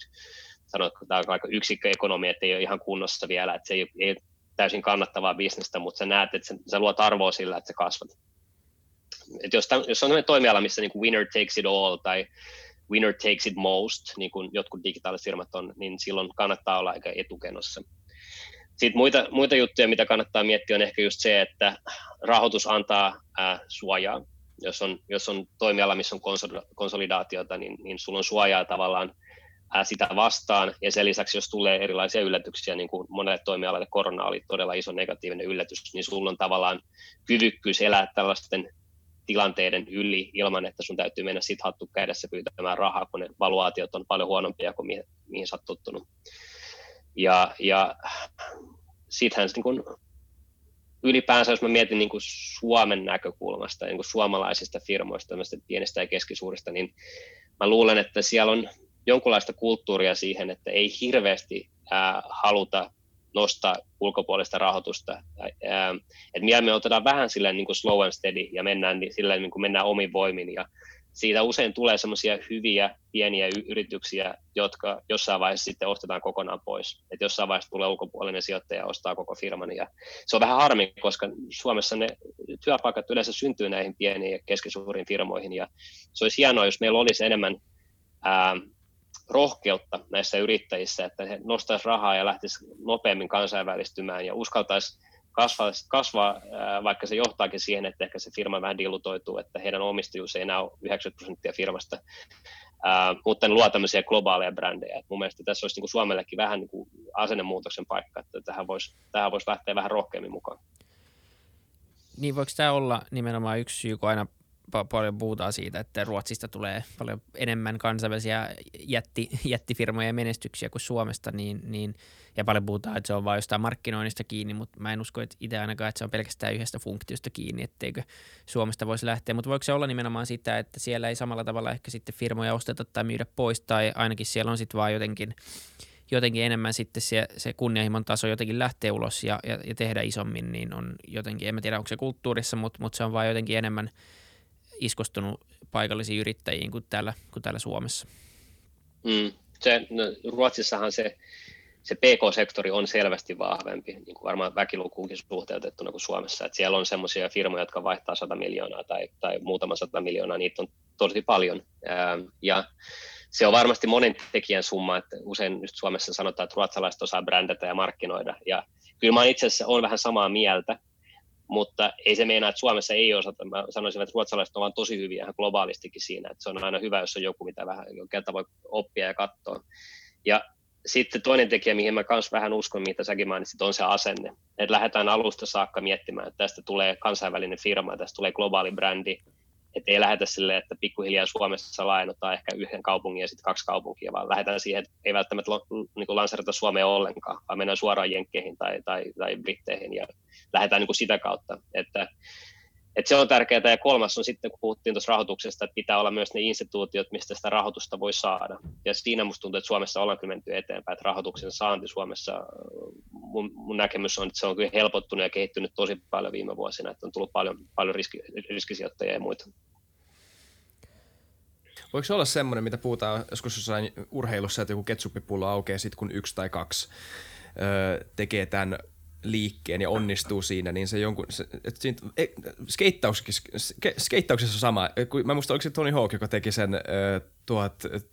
sanotko, tämä on aika yksikköekonomia, että ei ole ihan kunnossa vielä, että se ei, ei täysin kannattavaa bisnestä, mutta sä näet, että sä luot arvoa sillä, että sä kasvat. Et jos, tämän, jos on toimiala, missä niin kuin winner takes it all tai winner takes it most, niin kuin jotkut digitaaliset firmat on, niin silloin kannattaa olla aika etukenossa. Sitten muita, muita juttuja, mitä kannattaa miettiä, on ehkä just se, että rahoitus antaa ää, suojaa. Jos on, jos on toimiala, missä on konsolidaatiota, niin, niin sulla on suojaa tavallaan sitä vastaan. Ja sen lisäksi, jos tulee erilaisia yllätyksiä, niin kuin monelle toimialalle korona oli todella iso negatiivinen yllätys, niin sulla on tavallaan kyvykkyys elää tällaisten tilanteiden yli ilman, että sun täytyy mennä sit hattu kädessä pyytämään rahaa, kun ne valuaatiot on paljon huonompia kuin mihin, mihin sä oot tottunut. Ja, ja sittenhän niin kun, ylipäänsä, jos mä mietin niin kuin Suomen näkökulmasta, niin kuin suomalaisista firmoista, pienistä ja keskisuurista, niin mä luulen, että siellä on jonkunlaista kulttuuria siihen, että ei hirveästi ää, haluta nostaa ulkopuolista rahoitusta. että mieluummin otetaan vähän silleen niin kuin slow and steady ja mennään, niin silleen, niin kuin mennään omin voimin ja siitä usein tulee semmoisia hyviä pieniä yrityksiä, jotka jossain vaiheessa sitten ostetaan kokonaan pois. Et jossain vaiheessa tulee ulkopuolinen sijoittaja ja ostaa koko firman. Ja se on vähän harmi, koska Suomessa ne työpaikat yleensä syntyy näihin pieniin ja keskisuuriin firmoihin. Ja se olisi hienoa, jos meillä olisi enemmän ää, rohkeutta näissä yrittäjissä, että he nostaisivat rahaa ja lähtisivät nopeammin kansainvälistymään ja uskaltaisivat kasvaa, kasvaa, vaikka se johtaakin siihen, että ehkä se firma vähän dilutoituu, että heidän omistajuus ei enää ole 90 prosenttia firmasta, mutta ne luo tämmöisiä globaaleja brändejä. Et mun mielestä tässä olisi niin kuin Suomellekin vähän niin kuin asennemuutoksen paikka, että tähän voisi, tähän voisi lähteä vähän rohkeammin mukaan. Niin voiko tämä olla nimenomaan yksi syy, kun aina paljon puhutaan siitä, että Ruotsista tulee paljon enemmän kansainvälisiä jätti, jättifirmoja ja menestyksiä kuin Suomesta, niin, niin, ja paljon puhutaan, että se on vain jostain markkinoinnista kiinni, mutta mä en usko, että itse ainakaan, että se on pelkästään yhdestä funktiosta kiinni, etteikö Suomesta voisi lähteä, mutta voiko se olla nimenomaan sitä, että siellä ei samalla tavalla ehkä sitten firmoja osteta tai myydä pois, tai ainakin siellä on sitten vaan jotenkin jotenkin enemmän sitten se, se kunnianhimon taso jotenkin lähtee ulos ja, ja, ja tehdä isommin, niin on jotenkin, en mä tiedä onko se kulttuurissa, mutta, mutta se on vaan jotenkin enemmän – iskostunut paikallisiin yrittäjiin kuin täällä, kuin täällä Suomessa. Mm. Se, no, Ruotsissahan se, se PK-sektori on selvästi vahvempi, niin kuin varmaan väkilukuunkin suhteutettuna kuin Suomessa. Että siellä on sellaisia firmoja, jotka vaihtaa 100 miljoonaa tai, tai muutama 100 miljoonaa, niitä on tosi paljon. Ää, ja se on varmasti monen tekijän summa, että usein just Suomessa sanotaan, että ruotsalaiset osaa brändätä ja markkinoida. Ja kyllä mä itse asiassa olen vähän samaa mieltä, mutta ei se meinaa, että Suomessa ei osata. Mä sanoisin, että ruotsalaiset ovat tosi hyviä ihan globaalistikin siinä, että se on aina hyvä, jos on joku, mitä vähän, keltä voi oppia ja katsoa. Ja sitten toinen tekijä, mihin mä myös vähän uskon, mitä säkin mainitsit, on se asenne. Että lähdetään alusta saakka miettimään, että tästä tulee kansainvälinen firma, tästä tulee globaali brändi, että ei lähdetä silleen, että pikkuhiljaa Suomessa lainotaan ehkä yhden kaupungin ja sitten kaksi kaupunkia, vaan lähdetään siihen, että ei välttämättä niin lanserata Suomea ollenkaan, vaan mennään suoraan Jenkkeihin tai, tai, tai Britteihin ja lähdetään niin kuin sitä kautta. Että, että se on tärkeää. Ja kolmas on sitten, kun puhuttiin tuossa rahoituksesta, että pitää olla myös ne instituutiot, mistä sitä rahoitusta voi saada. Ja siinä musta tuntuu, että Suomessa ollaan kyllä menty eteenpäin, että rahoituksen saanti Suomessa, mun, mun näkemys on, että se on kyllä helpottunut ja kehittynyt tosi paljon viime vuosina, että on tullut paljon, paljon riski, riskisijoittajia ja muita. Voiko se olla semmoinen, mitä puhutaan joskus jossain urheilussa, että joku ketsuppipullo aukeaa sitten kun yksi tai kaksi öö, tekee tämän liikkeen ja onnistuu siinä, niin se jonkun, se, että siinä, e, skeittauksessa on sama. Mä muistan, oliko se Tony Hawk, joka teki sen ö,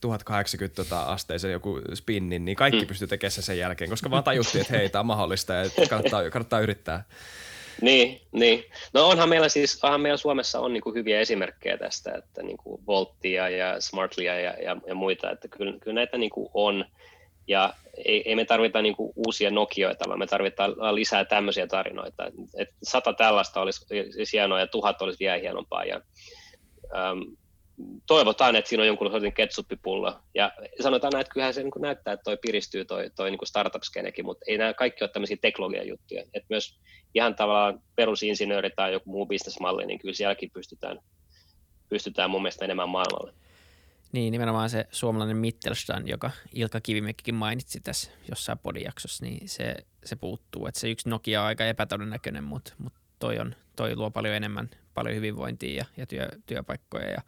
1080 tota, asteisen joku spinnin, niin kaikki mm. pystyy tekemään sen sen jälkeen, koska vaan tajuttiin, että hei, tämä on mahdollista ja kannattaa, kannattaa yrittää. Niin, niin. No onhan meillä siis, onhan meillä Suomessa on niin hyviä esimerkkejä tästä, että niin kuin Volttia ja Smartlia ja, ja, ja muita, että kyllä, kyllä näitä niin on. Ja ei, ei me tarvita niin kuin uusia Nokioita, vaan me tarvitaan lisää tämmöisiä tarinoita. Et sata tällaista olisi, olisi hienoa ja tuhat olisi vielä hienompaa. Ja, äm, toivotaan, että siinä on jonkun sortin ketsuppipullo. Ja sanotaan, että kyllähän se niin kuin näyttää, että toi piristyy toi, toi niin startup-skenekin, mutta ei nämä kaikki ole tämmöisiä teknologian juttuja. Et myös ihan tavallaan perusinsinööri tai joku muu bisnesmalli, niin kyllä sielläkin pystytään, pystytään mun mielestä enemmän maailmalle. Niin, nimenomaan se suomalainen Mittelstand, joka Ilka Kivimäkikin mainitsi tässä jossain podijaksossa, niin se, se puuttuu. Että se yksi Nokia on aika epätodennäköinen, mutta, mutta toi, on, toi luo paljon enemmän, paljon hyvinvointia ja, ja työ, työpaikkoja ja,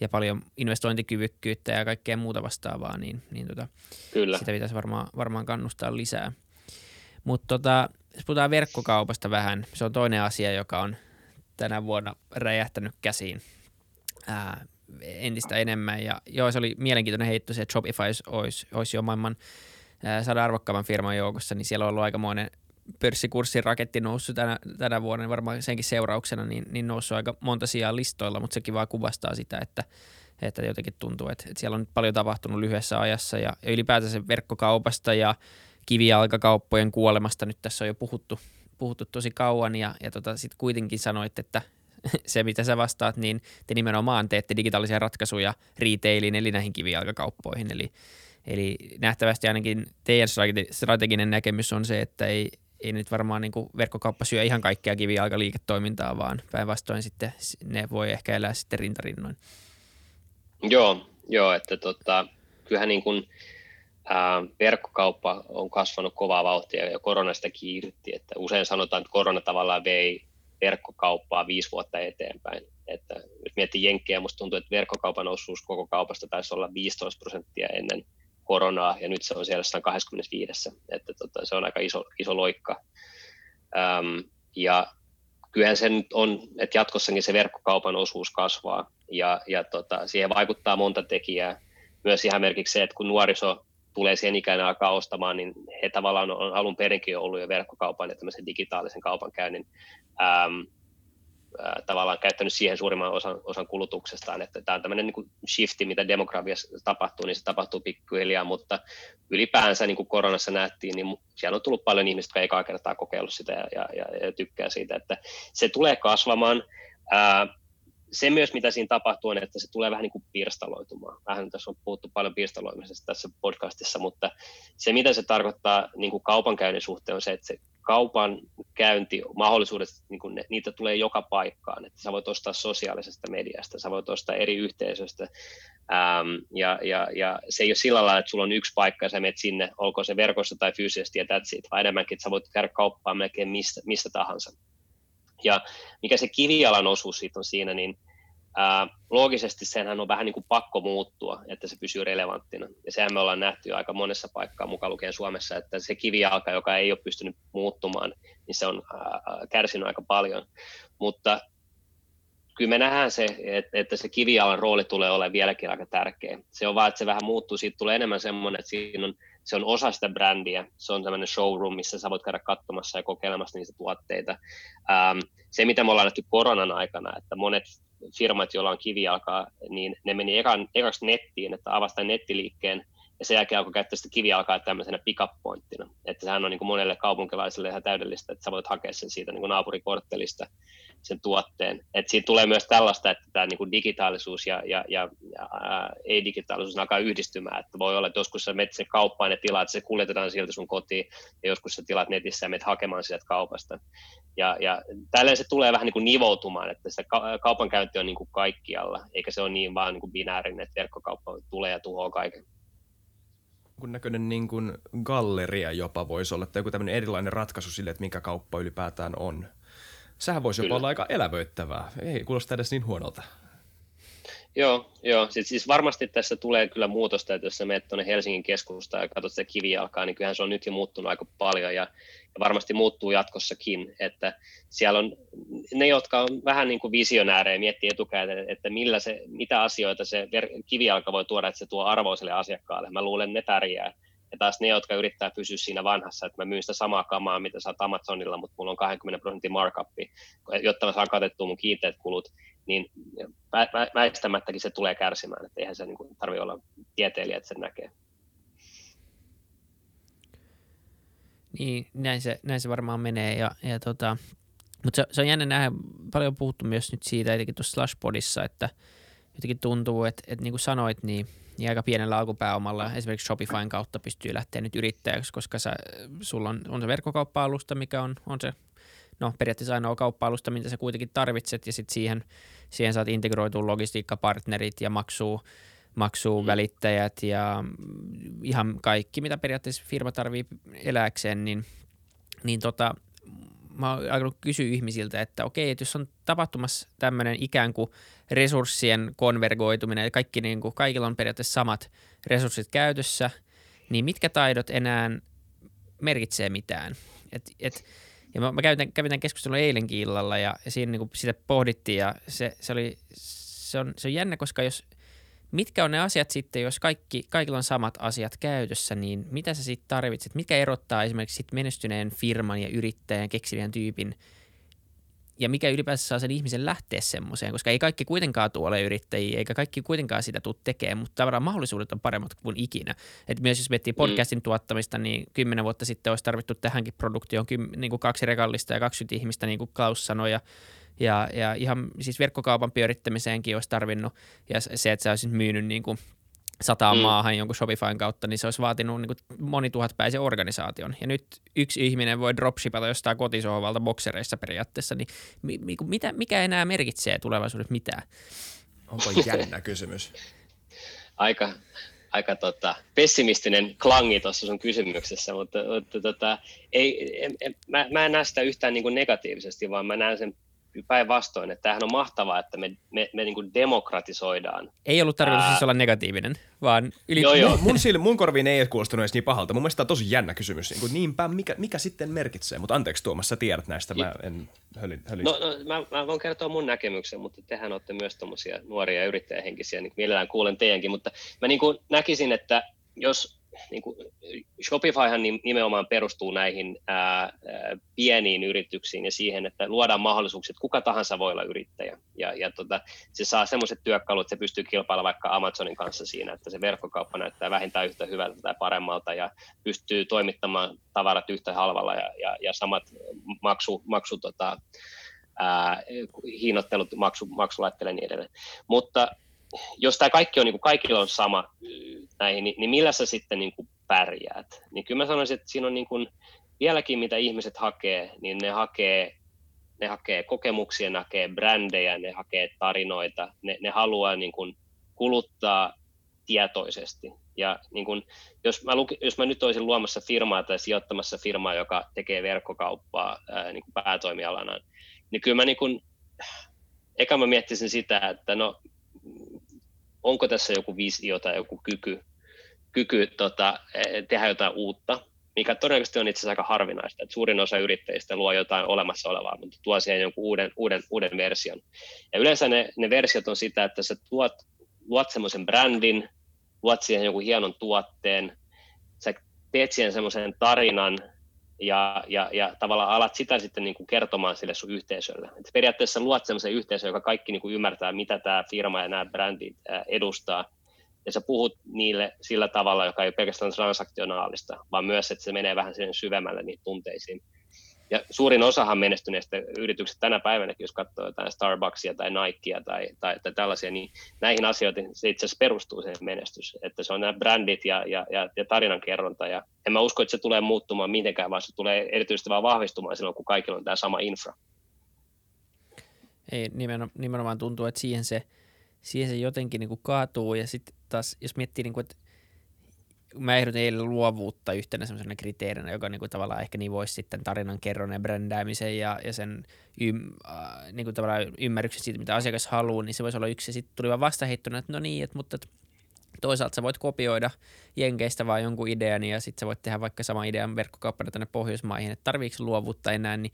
ja paljon investointikyvykkyyttä ja kaikkea muuta vastaavaa, niin, niin tota, Kyllä. sitä pitäisi varmaan, varmaan kannustaa lisää. Mutta tota, jos puhutaan verkkokaupasta vähän, se on toinen asia, joka on tänä vuonna räjähtänyt käsiin. Ää, entistä enemmän. Ja joo, se oli mielenkiintoinen heitto se, että Shopify olisi, olisi jo maailman sadan arvokkaamman firman joukossa, niin siellä on ollut aikamoinen pörssikurssin raketti noussut tänä, tänä vuonna, niin varmaan senkin seurauksena, niin, niin noussut aika monta sijaa listoilla, mutta sekin vaan kuvastaa sitä, että, että jotenkin tuntuu, että, että siellä on paljon tapahtunut lyhyessä ajassa ja, ylipäätään verkkokaupasta ja kivijalkakauppojen kuolemasta nyt tässä on jo puhuttu, puhuttu tosi kauan ja, ja tota, sitten kuitenkin sanoit, että se mitä sä vastaat, niin te nimenomaan teette digitaalisia ratkaisuja retailiin eli näihin kivijalkakauppoihin, eli Eli nähtävästi ainakin teidän strateginen näkemys on se, että ei, ei nyt varmaan niin verkkokauppa syö ihan kaikkea kivijalkaliiketoimintaa, vaan päinvastoin sitten ne voi ehkä elää sitten rintarinnoin. Joo, joo että tota, kyllähän niin kuin, ää, verkkokauppa on kasvanut kovaa vauhtia ja koronasta kiihdytti, että usein sanotaan, että korona tavallaan vei verkkokauppaa viisi vuotta eteenpäin. Että jos miettii jenkkejä, musta tuntuu, että verkkokaupan osuus koko kaupasta taisi olla 15 prosenttia ennen koronaa, ja nyt se on siellä 125, että tota, se on aika iso, iso loikka. Öm, ja kyllähän se nyt on, että jatkossakin se verkkokaupan osuus kasvaa, ja, ja tota, siihen vaikuttaa monta tekijää. Myös ihan merkiksi se, että kun nuoriso tulee siihen ikään alkaa ostamaan, niin he tavallaan on alun perinkin ollut jo verkkokaupan ja tämmöisen digitaalisen kaupankäynnin äm, tavallaan käyttänyt siihen suurimman osan, osan kulutuksestaan, että tämä on tämmöinen niin kuin shifti, mitä demografiassa tapahtuu, niin se tapahtuu pikkuhiljaa, mutta ylipäänsä niin kuin koronassa nähtiin, niin siellä on tullut paljon ihmisiä, jotka ekaa kertaa kokeillut sitä ja, ja, ja, ja tykkää siitä, että se tulee kasvamaan. Ää, se myös, mitä siinä tapahtuu, on, että se tulee vähän niin kuin pirstaloitumaan. Vähän tässä on puhuttu paljon pirstaloimisesta tässä podcastissa, mutta se, mitä se tarkoittaa niin kuin kaupankäynnin suhteen, on se, että se kaupan käynti, mahdollisuudet, niin kuin ne, niitä tulee joka paikkaan. Että sä voit ostaa sosiaalisesta mediasta, sä voit ostaa eri yhteisöistä. Ähm, ja, ja, ja, se ei ole sillä lailla, että sulla on yksi paikka ja sä menet sinne, olko se verkossa tai fyysisesti ja that's it, vaan enemmänkin, että sä voit käydä kauppaan melkein mistä, mistä tahansa. Ja mikä se kivijalan osuus siitä on siinä, niin ää, loogisesti senhän on vähän niin kuin pakko muuttua, että se pysyy relevanttina. Ja sehän me ollaan nähty aika monessa paikkaa mukaan lukien Suomessa, että se kivijalka, joka ei ole pystynyt muuttumaan, niin se on ää, kärsinyt aika paljon. Mutta kyllä me nähdään se, että, se kivijalan rooli tulee olemaan vieläkin aika tärkeä. Se on vaan, että se vähän muuttuu, siitä tulee enemmän semmoinen, että siinä on, se on osa sitä brändiä, se on tämmöinen showroom, missä sä voit käydä katsomassa ja kokeilemassa niitä tuotteita. Ähm, se, mitä me ollaan nähty koronan aikana, että monet firmat, joilla on kivijalkaa, niin ne meni ekan, ekaksi nettiin, että avasi nettiliikkeen, ja sen jälkeen alkoi käyttää sitä kivijalkaa tämmöisenä pick pointtina. Että sehän on niin kuin monelle kaupunkilaiselle ihan täydellistä, että sä voit hakea sen siitä niin kuin naapurikorttelista sen tuotteen. Et siitä tulee myös tällaista, että tämä niin kuin digitaalisuus ja, ja, ja, ää, ei-digitaalisuus alkaa yhdistymään. Että voi olla, että joskus sä menet sen kauppaan ja tilaat, se kuljetetaan sieltä sun kotiin, ja joskus sä tilaat netissä ja menet hakemaan sieltä kaupasta. Ja, ja tälleen se tulee vähän niin kuin nivoutumaan, että se kaupankäynti on niin kuin kaikkialla, eikä se ole niin vaan niin kuin binäärinen, että verkkokauppa tulee ja tuhoaa kaiken jonkun näköinen niin kuin galleria jopa voisi olla, tai joku tämmöinen erilainen ratkaisu sille, että mikä kauppa ylipäätään on. Sehän voisi jopa olla aika elävöittävää. Ei kuulosta edes niin huonolta. Joo, joo. Siis, siis varmasti tässä tulee kyllä muutosta, että jos sä menet tuonne Helsingin keskustaan ja katsot sitä kivijalkaa, niin kyllähän se on nyt jo muuttunut aika paljon ja, ja varmasti muuttuu jatkossakin, että siellä on ne, jotka on vähän niin kuin visionäärejä, miettii etukäteen, että millä se, mitä asioita se kivijalka voi tuoda, että se tuo arvoiselle asiakkaalle. Mä luulen, ne pärjää. Ja taas ne, jotka yrittää pysyä siinä vanhassa, että mä myyn sitä samaa kamaa, mitä saat Amazonilla, mutta mulla on 20 prosentin markupi, jotta mä saan katettua mun kiinteät kulut, niin väistämättäkin se tulee kärsimään, että eihän se niin tarvitse olla tieteilijä, että sen näkee. Niin, näin se, näin se varmaan menee. Ja, ja tota, mutta se, se, on jännä nähdä, paljon puhuttu myös nyt siitä, etenkin tuossa Slashpodissa, että jotenkin tuntuu, että, että niin kuin sanoit, niin, niin aika pienellä alkupääomalla esimerkiksi Shopifyn kautta pystyy lähteä nyt yrittäjäksi, koska sä, sulla on, on se verkkokauppa-alusta, mikä on, on se no, periaatteessa ainoa kauppa-alusta, mitä sä kuitenkin tarvitset, ja sitten siihen, siihen saat integroitua logistiikkapartnerit ja maksuu, maksuu mm. välittäjät ja ihan kaikki, mitä periaatteessa firma tarvii eläkseen, niin, niin tota, mä oon alkanut kysyä ihmisiltä, että okei, että jos on tapahtumassa tämmöinen ikään kuin resurssien konvergoituminen, ja kaikki, niin kuin, kaikilla on periaatteessa samat resurssit käytössä, niin mitkä taidot enää merkitsee mitään? Et, et, ja mä, mä kävin, kävin tämän keskustelun eilenkin illalla ja, ja siinä niin kuin sitä pohdittiin ja se, se, oli, se, on, se on jännä, koska jos mitkä on ne asiat sitten, jos kaikki, kaikilla on samat asiat käytössä, niin mitä sä sitten tarvitset? Mikä erottaa esimerkiksi sit menestyneen firman ja yrittäjän, keksivän tyypin – ja mikä ylipäänsä saa sen ihmisen lähteä semmoiseen, koska ei kaikki kuitenkaan tuole yrittäjiä, eikä kaikki kuitenkaan sitä tule tekemään, mutta tavallaan mahdollisuudet on paremmat kuin ikinä. Et myös jos miettii mm. podcastin mm. tuottamista, niin kymmenen vuotta sitten olisi tarvittu tähänkin produktioon niin kuin kaksi rekallista ja 20 ihmistä, niin kuin Klaus sanoi, ja ja, ja ihan siis verkkokaupan pyörittämiseenkin olisi tarvinnut, ja se, että sä olisit myynyt niin kuin sataan mm. maahan jonkun Shopifyn kautta, niin se olisi vaatinut niin monituhatpäisen organisaation. Ja nyt yksi ihminen voi dropshipata jostain kotisohvalta boksereissa periaatteessa, niin mi, mi, mitä, mikä enää merkitsee tulevaisuudessa mitään? Onpa jännä kysymys. Aika, aika tota, pessimistinen klangi tuossa sun kysymyksessä, mutta, mutta tota, ei, en, en, mä, mä en näe sitä yhtään niin negatiivisesti, vaan mä näen sen päinvastoin, että tämähän on mahtavaa, että me, me, me niin kuin demokratisoidaan. Ei ollut tarkoitus Ää... siis olla negatiivinen, vaan yli... Joo, joo. Mun, mun, mun korviin ei kuulostunut edes niin pahalta. Mun mielestä tämä on tosi jännä kysymys. Niin kuin niinpä, mikä, mikä sitten merkitsee? Mutta anteeksi Tuomas, sä tiedät näistä, mä en hölin. hölin. No, no mä, mä, voin kertoa mun näkemyksen, mutta tehän olette myös tuommoisia nuoria yrittäjähenkisiä, niin mielellään kuulen teidänkin, mutta mä niin kuin näkisin, että jos niin kuin Shopifyhan nimenomaan perustuu näihin ää, pieniin yrityksiin ja siihen, että luodaan mahdollisuuksia, että kuka tahansa voi olla yrittäjä. Ja, ja tota, se saa semmoiset työkalut, että se pystyy kilpailemaan vaikka Amazonin kanssa siinä, että se verkkokauppa näyttää vähintään yhtä hyvältä tai paremmalta ja pystyy toimittamaan tavarat yhtä halvalla ja, ja, ja samat maksu, maksu tota, ää, hiinottelut, maksu, maksulaitteille ja niin edelleen. Mutta jos tämä kaikki on, niin kuin kaikilla on sama näihin, niin, niin millä sä sitten niin kuin pärjäät? Niin kyllä mä sanoisin, että siinä on niin kuin, vieläkin mitä ihmiset hakee, niin ne hakee, ne hakee kokemuksia, ne hakee brändejä, ne hakee tarinoita, ne, ne haluaa niin kuin kuluttaa tietoisesti. Ja niin kun, jos, mä luki, jos mä nyt olisin luomassa firmaa tai sijoittamassa firmaa, joka tekee verkkokauppaa ää, niin kuin päätoimialana, niin kyllä mä niin kun, eka mä miettisin sitä, että no onko tässä joku visio tai joku kyky, kyky tota, e, tehdä jotain uutta, mikä todennäköisesti on itse asiassa aika harvinaista. Että suurin osa yrittäjistä luo jotain olemassa olevaa, mutta tuo siihen jonkun uuden, uuden, uuden version. Ja yleensä ne, ne versiot on sitä, että sä tuot, luot semmoisen brändin, luot siihen jonkun hienon tuotteen, sä teet siihen semmoisen tarinan, ja, ja, ja tavallaan alat sitä sitten niin kuin kertomaan sille sun yhteisölle. Et periaatteessa luot sellaisen yhteisön, joka kaikki niin kuin ymmärtää, mitä tämä firma ja nämä brändit edustaa, ja sä puhut niille sillä tavalla, joka ei ole pelkästään transaktionaalista, vaan myös, että se menee vähän sen syvemmälle niihin tunteisiin. Ja suurin osahan menestyneistä yrityksistä tänä päivänä, jos katsoo jotain Starbucksia tai Nikea tai, tai, tai tällaisia, niin näihin asioihin se itse asiassa perustuu se menestys. Että se on nämä brändit ja, ja, ja, ja tarinankerronta. Ja en mä usko, että se tulee muuttumaan mitenkään, vaan se tulee erityisesti vaan vahvistumaan silloin, kun kaikilla on tämä sama infra. Ei, nimenomaan tuntuu, että siihen se, siihen se jotenkin niin kuin kaatuu. Ja sitten taas, jos miettii, niin kuin, että mä ehdotin eilen luovuutta yhtenä sellaisena kriteerinä, joka niinku tavallaan ehkä niin voisi sitten tarinan kerron ja brändäämisen ja, ja sen ym, äh, niinku tavallaan ymmärryksen siitä, mitä asiakas haluaa, niin se voisi olla yksi. Ja sitten tuli vaan vastaheittona, että no niin, että, mutta toisaalta sä voit kopioida Jenkeistä vaan jonkun idean ja sitten sä voit tehdä vaikka sama idean verkkokauppana tänne Pohjoismaihin, että tarviiko luovuutta enää. Niin,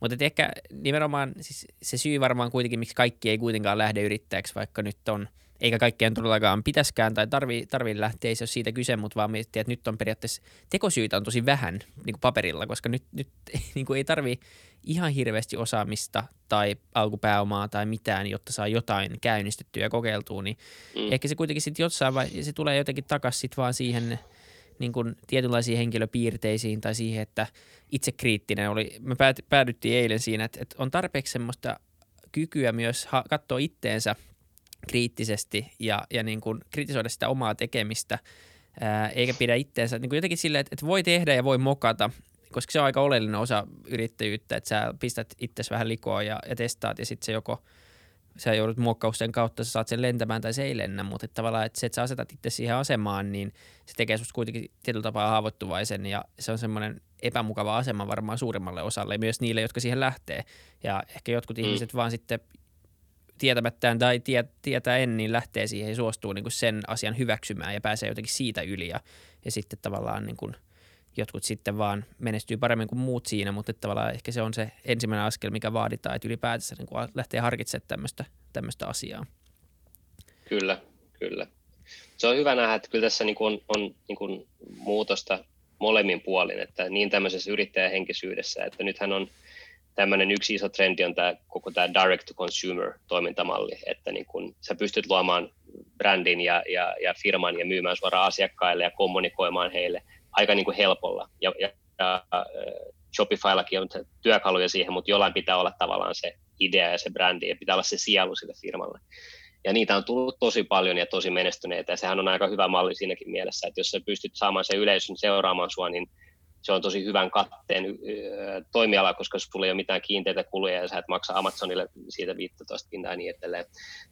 mutta ehkä nimenomaan siis se syy varmaan kuitenkin, miksi kaikki ei kuitenkaan lähde yrittäjäksi, vaikka nyt on – eikä kaikkien todellakaan pitäskään tai tarvii, tarvii lähteä, ei se ole siitä kyse, mutta vaan miettiä, että nyt on periaatteessa tekosyitä on tosi vähän niin kuin paperilla, koska nyt, nyt niin kuin ei tarvi ihan hirveästi osaamista tai alkupääomaa tai mitään, jotta saa jotain käynnistettyä ja kokeiltua, niin mm. ehkä se kuitenkin sitten jossain vai, se tulee jotenkin takaisin sit vaan siihen niin kuin tietynlaisiin henkilöpiirteisiin tai siihen, että itse kriittinen oli. Me päädyttiin eilen siinä, että, että on tarpeeksi semmoista kykyä myös ha- katsoa itteensä kriittisesti ja, ja niin kuin kritisoida sitä omaa tekemistä, ää, eikä pidä itteensä niin kuin jotenkin silleen, että, että voi tehdä ja voi mokata, koska se on aika oleellinen osa yrittäjyyttä, että sä pistät itsesi vähän likoa ja, ja testaat ja sitten se joko sä joudut muokkausten kautta, sä saat sen lentämään tai se ei lennä, mutta että tavallaan, että se, että sä asetat itse siihen asemaan, niin se tekee susta kuitenkin tietyllä tapaa haavoittuvaisen ja se on semmoinen epämukava asema varmaan suurimmalle osalle, myös niille, jotka siihen lähtee. Ja ehkä jotkut mm. ihmiset vaan sitten tietämättään tai tie, tietäen, niin lähtee siihen ja suostuu niin kuin sen asian hyväksymään ja pääsee jotenkin siitä yli ja, ja sitten tavallaan niin kuin jotkut sitten vaan menestyy paremmin kuin muut siinä, mutta tavallaan ehkä se on se ensimmäinen askel, mikä vaaditaan, että ylipäätänsä niin kuin lähtee harkitsemaan tämmöistä, tämmöistä asiaa. Kyllä, kyllä. Se on hyvä nähdä, että kyllä tässä niin kuin on, on niin kuin muutosta molemmin puolin, että niin tämmöisessä yrittäjähenkisyydessä, että nythän on tämmöinen yksi iso trendi on tämä koko tämä direct to consumer toimintamalli, että niin kun sä pystyt luomaan brändin ja, ja, ja firman ja myymään suoraan asiakkaille ja kommunikoimaan heille aika niin kuin helpolla. Ja, ja, ja Shopifyllakin on työkaluja siihen, mutta jollain pitää olla tavallaan se idea ja se brändi ja pitää olla se sielu sille firmalle. Ja niitä on tullut tosi paljon ja tosi menestyneitä ja sehän on aika hyvä malli siinäkin mielessä, että jos sä pystyt saamaan sen yleisön seuraamaan sua, niin se on tosi hyvän katteen toimiala, koska sulla ei ole mitään kiinteitä kuluja ja sä et maksa Amazonille siitä 15 pintaa ja niin edelleen.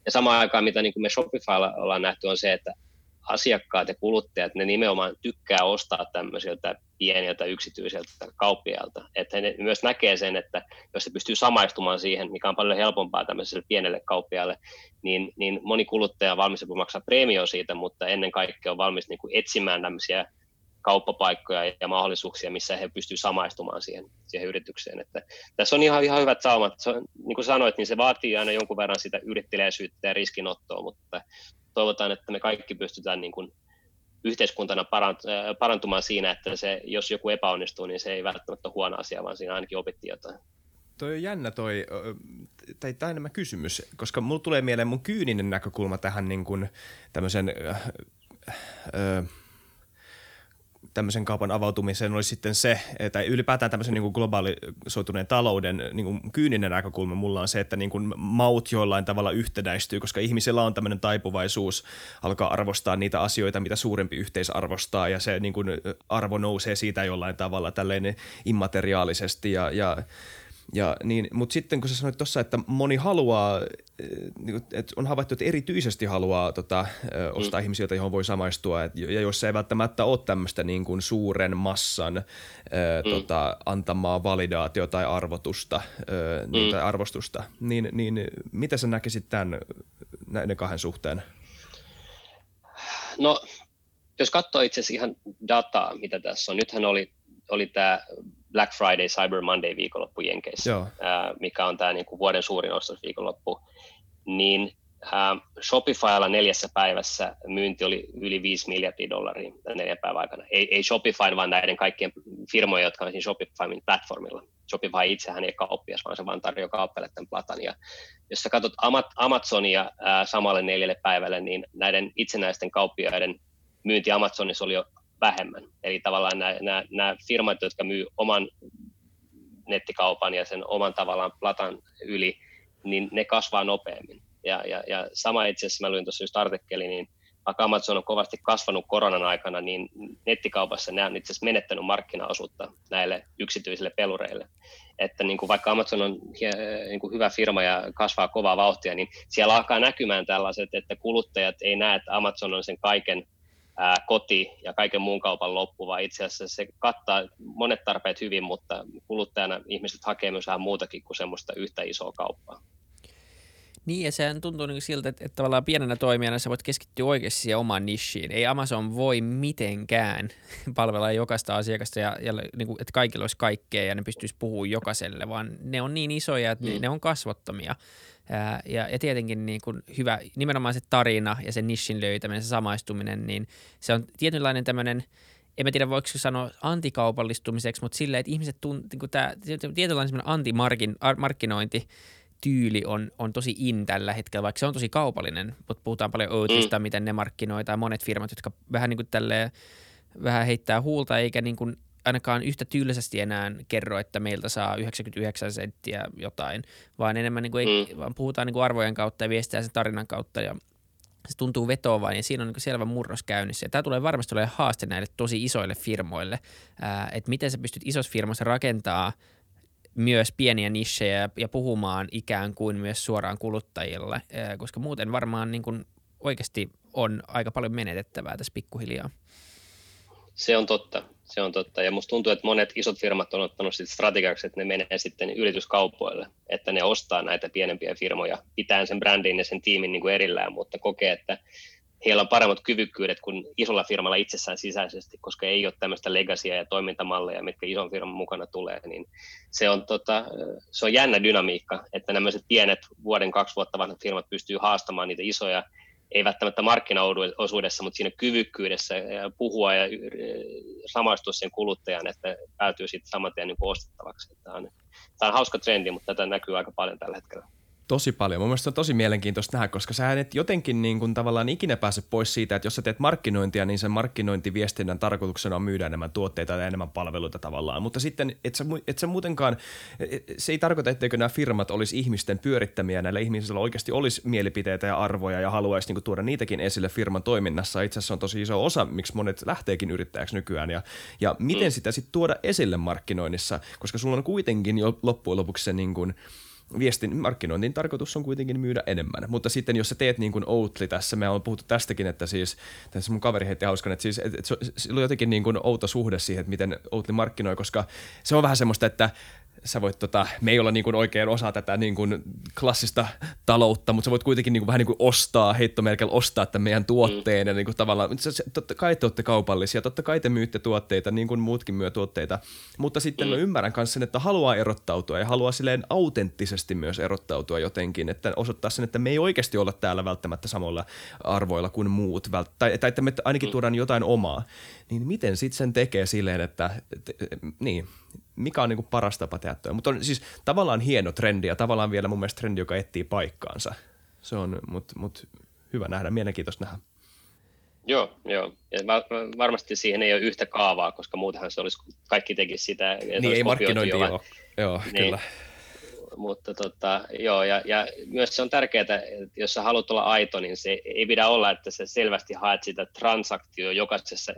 Ja samaan aikaan, mitä niin kuin me Shopifylla ollaan nähty, on se, että asiakkaat ja kuluttajat, ne nimenomaan tykkää ostaa tämmöisiltä pieniltä yksityisiltä kauppiailta. Että he myös näkee sen, että jos se pystyy samaistumaan siihen, mikä on paljon helpompaa tämmöiselle pienelle kauppialle, niin, niin moni kuluttaja on valmis maksaa preemio siitä, mutta ennen kaikkea on valmis niin kuin etsimään tämmöisiä kauppapaikkoja ja mahdollisuuksia, missä he pystyvät samaistumaan siihen, siihen yritykseen. Että tässä on ihan, ihan hyvät saumat. Se on, niin kuin sanoit, niin se vaatii aina jonkun verran sitä yrittelijäisyyttä ja riskinottoa, mutta toivotaan, että me kaikki pystytään niin kuin yhteiskuntana parantumaan siinä, että se, jos joku epäonnistuu, niin se ei välttämättä huono asia, vaan siinä ainakin opittiin jotain. Toi on jännä toi, tai tämä enemmän kysymys, koska mulla tulee mieleen mun kyyninen näkökulma tähän niin kuin tämmöisen äh, äh, tämmöisen kaupan avautumiseen olisi sitten se, tai ylipäätään tämmöisen niin kuin globaalisoituneen talouden niin kuin kyyninen näkökulma mulla on se, että niin kuin maut jollain tavalla yhtenäistyy, koska ihmisellä on tämmöinen taipuvaisuus alkaa arvostaa niitä asioita, mitä suurempi yhteis arvostaa, ja se niin kuin arvo nousee siitä jollain tavalla tälleen immateriaalisesti, ja, ja ja niin, mutta sitten kun sä sanoit tuossa, että moni haluaa, eh, niin että on havaittu, että erityisesti haluaa tota, eh, ostaa mm. ihmisiä, joihin voi samaistua, et, ja jos ei välttämättä ole tämmöistä niin kuin suuren massan eh, mm. tota, antamaa validaatio tai arvotusta, niin, mm. tai arvostusta, niin, niin mitä sä näkisit tämän näiden kahden suhteen? No, jos katsoo itse asiassa ihan dataa, mitä tässä on, nythän oli, oli tämä Black Friday, Cyber Monday viikonloppu Jenkeissä, ää, mikä on tämä niinku vuoden suurin ostosviikonloppu, niin ää, Shopifylla neljässä päivässä myynti oli yli 5 miljardia dollaria neljän päivän aikana. Ei, ei Shopify, vaan näiden kaikkien firmojen, jotka on siinä Shopifyn platformilla. Shopify itsehän ei kauppias, vaan se vaan tarjoaa kauppiaille tämän platan. Ja jos sä katsot Amazonia ää, samalle neljälle päivälle, niin näiden itsenäisten kauppiaiden myynti Amazonissa oli jo vähemmän. Eli tavallaan nämä, nämä, nämä firmat, jotka myy oman nettikaupan ja sen oman tavallaan platan yli, niin ne kasvaa nopeammin. Ja, ja, ja sama itse asiassa, mä luin tuossa just artikkeli, niin vaikka Amazon on kovasti kasvanut koronan aikana, niin nettikaupassa ne on itse asiassa menettänyt markkinaosuutta näille yksityisille pelureille. Että niin kuin vaikka Amazon on niin kuin hyvä firma ja kasvaa kovaa vauhtia, niin siellä alkaa näkymään tällaiset, että kuluttajat ei näe, että Amazon on sen kaiken ää, koti ja kaiken muun kaupan loppu, vaan itse asiassa se kattaa monet tarpeet hyvin, mutta kuluttajana ihmiset hakee myös vähän muutakin kuin semmoista yhtä isoa kauppaa. Niin, ja sehän tuntuu niin siltä, että, että tavallaan pienenä toimijana sä voit keskittyä oikeasti siihen omaan nishiin. Ei Amazon voi mitenkään palvella jokaista asiakasta, ja, ja niin kuin, että kaikilla olisi kaikkea ja ne pystyisi puhumaan jokaiselle, vaan ne on niin isoja, että mm. ne on kasvottomia. Ja, ja, ja tietenkin niin kuin hyvä, nimenomaan se tarina ja se nishin löytäminen, se samaistuminen, niin se on tietynlainen tämmöinen, en mä tiedä voiko sanoa antikaupallistumiseksi, mutta silleen, että ihmiset tunt, niin tämä tietynlainen antimarkkinointi, tyyli on, on tosi in tällä hetkellä, vaikka se on tosi kaupallinen, mutta puhutaan paljon Oatsista, mm. miten ne markkinoitaan, monet firmat, jotka vähän niin kuin tälleen, vähän heittää huulta, eikä niin kuin ainakaan yhtä tylsästi enää kerro, että meiltä saa 99 senttiä jotain, vaan enemmän niin kuin ei, mm. vaan puhutaan niin kuin arvojen kautta ja viestiä sen tarinan kautta ja se tuntuu vetoavan ja siinä on niin selvä murros käynnissä. Ja tämä tulee varmasti olemaan haaste näille tosi isoille firmoille, että miten sä pystyt isossa firmassa rakentaa myös pieniä nichejä ja puhumaan ikään kuin myös suoraan kuluttajille, ää, koska muuten varmaan niin kuin oikeasti on aika paljon menetettävää tässä pikkuhiljaa. Se on totta, se on totta. Ja musta tuntuu, että monet isot firmat on ottanut sitten strategiaksi, että ne menee sitten yrityskaupoille, että ne ostaa näitä pienempiä firmoja, pitää sen brändin ja sen tiimin niin kuin erillään, mutta kokee, että heillä on paremmat kyvykkyydet kuin isolla firmalla itsessään sisäisesti, koska ei ole tämmöistä legacia ja toimintamalleja, mitkä ison firman mukana tulee, niin se on, tota, se on jännä dynamiikka, että nämä pienet vuoden, kaksi vuotta vanhat firmat pystyy haastamaan niitä isoja ei välttämättä markkinaosuudessa, mutta siinä kyvykkyydessä puhua ja samaistua sen kuluttajan, että päätyy sitten saman tien niin ostettavaksi. Tämä on, tämä on hauska trendi, mutta tätä näkyy aika paljon tällä hetkellä. Tosi paljon. Mun mielestä on tosi mielenkiintoista nähdä, koska sä et jotenkin niin kuin tavallaan ikinä pääse pois siitä, että jos sä teet markkinointia, niin sen markkinointiviestinnän tarkoituksena on myydä enemmän tuotteita ja enemmän palveluita tavallaan. Mutta sitten, et sä, et sä muutenkaan, se ei tarkoita, etteikö nämä firmat olisi ihmisten pyörittämiä, näillä ihmisillä oikeasti olisi mielipiteitä ja arvoja ja haluaisi niin kuin tuoda niitäkin esille firman toiminnassa. Itse asiassa on tosi iso osa, miksi monet lähteekin yrittäjäksi nykyään. Ja, ja miten mm. sitä sitten tuoda esille markkinoinnissa, koska sulla on kuitenkin jo loppujen lopuksi se niin kuin – viestin markkinoinnin tarkoitus on kuitenkin myydä enemmän. Mutta sitten jos sä teet niin kuin Outli tässä, me on puhuttu tästäkin, että siis, tässä mun kaveri heitti hauskan, että siis että, että se on jotenkin niin kuin outo suhde siihen, että miten Outli markkinoi, koska se on vähän semmoista, että sä voit, tota, me ei olla niin kuin oikein osa tätä niin kuin klassista taloutta, mutta sä voit kuitenkin niin kuin, vähän niin kuin ostaa, heittomerkellä ostaa tämän meidän tuotteen. Mm. Ja niin kuin tavallaan, totta kai te olette kaupallisia, totta kai te myytte tuotteita, niin kuin muutkin myö tuotteita. Mutta sitten mm. mä ymmärrän myös sen, että haluaa erottautua ja haluaa silleen autenttisesti myös erottautua jotenkin, että osoittaa sen, että me ei oikeasti olla täällä välttämättä samoilla arvoilla kuin muut, tai, tai että me ainakin mm. tuodaan jotain omaa. Niin miten sitten sen tekee silleen, että, että niin, mikä on niinku paras tapa tehdä toi. Mutta on siis tavallaan hieno trendi ja tavallaan vielä mun mielestä trendi, joka etsii paikkaansa. Se on, mutta mut hyvä nähdä, mielenkiintoista nähdä. Joo, joo. Ja varmasti siihen ei ole yhtä kaavaa, koska muutenhan se olisi, kaikki tekisi sitä. Niin, ei markkinointi ole. Joo, niin. kyllä mutta tota, joo, ja, ja myös se on tärkeää, että jos sä haluat olla aito, niin se ei pidä olla, että sä selvästi haet sitä transaktio jokaisessa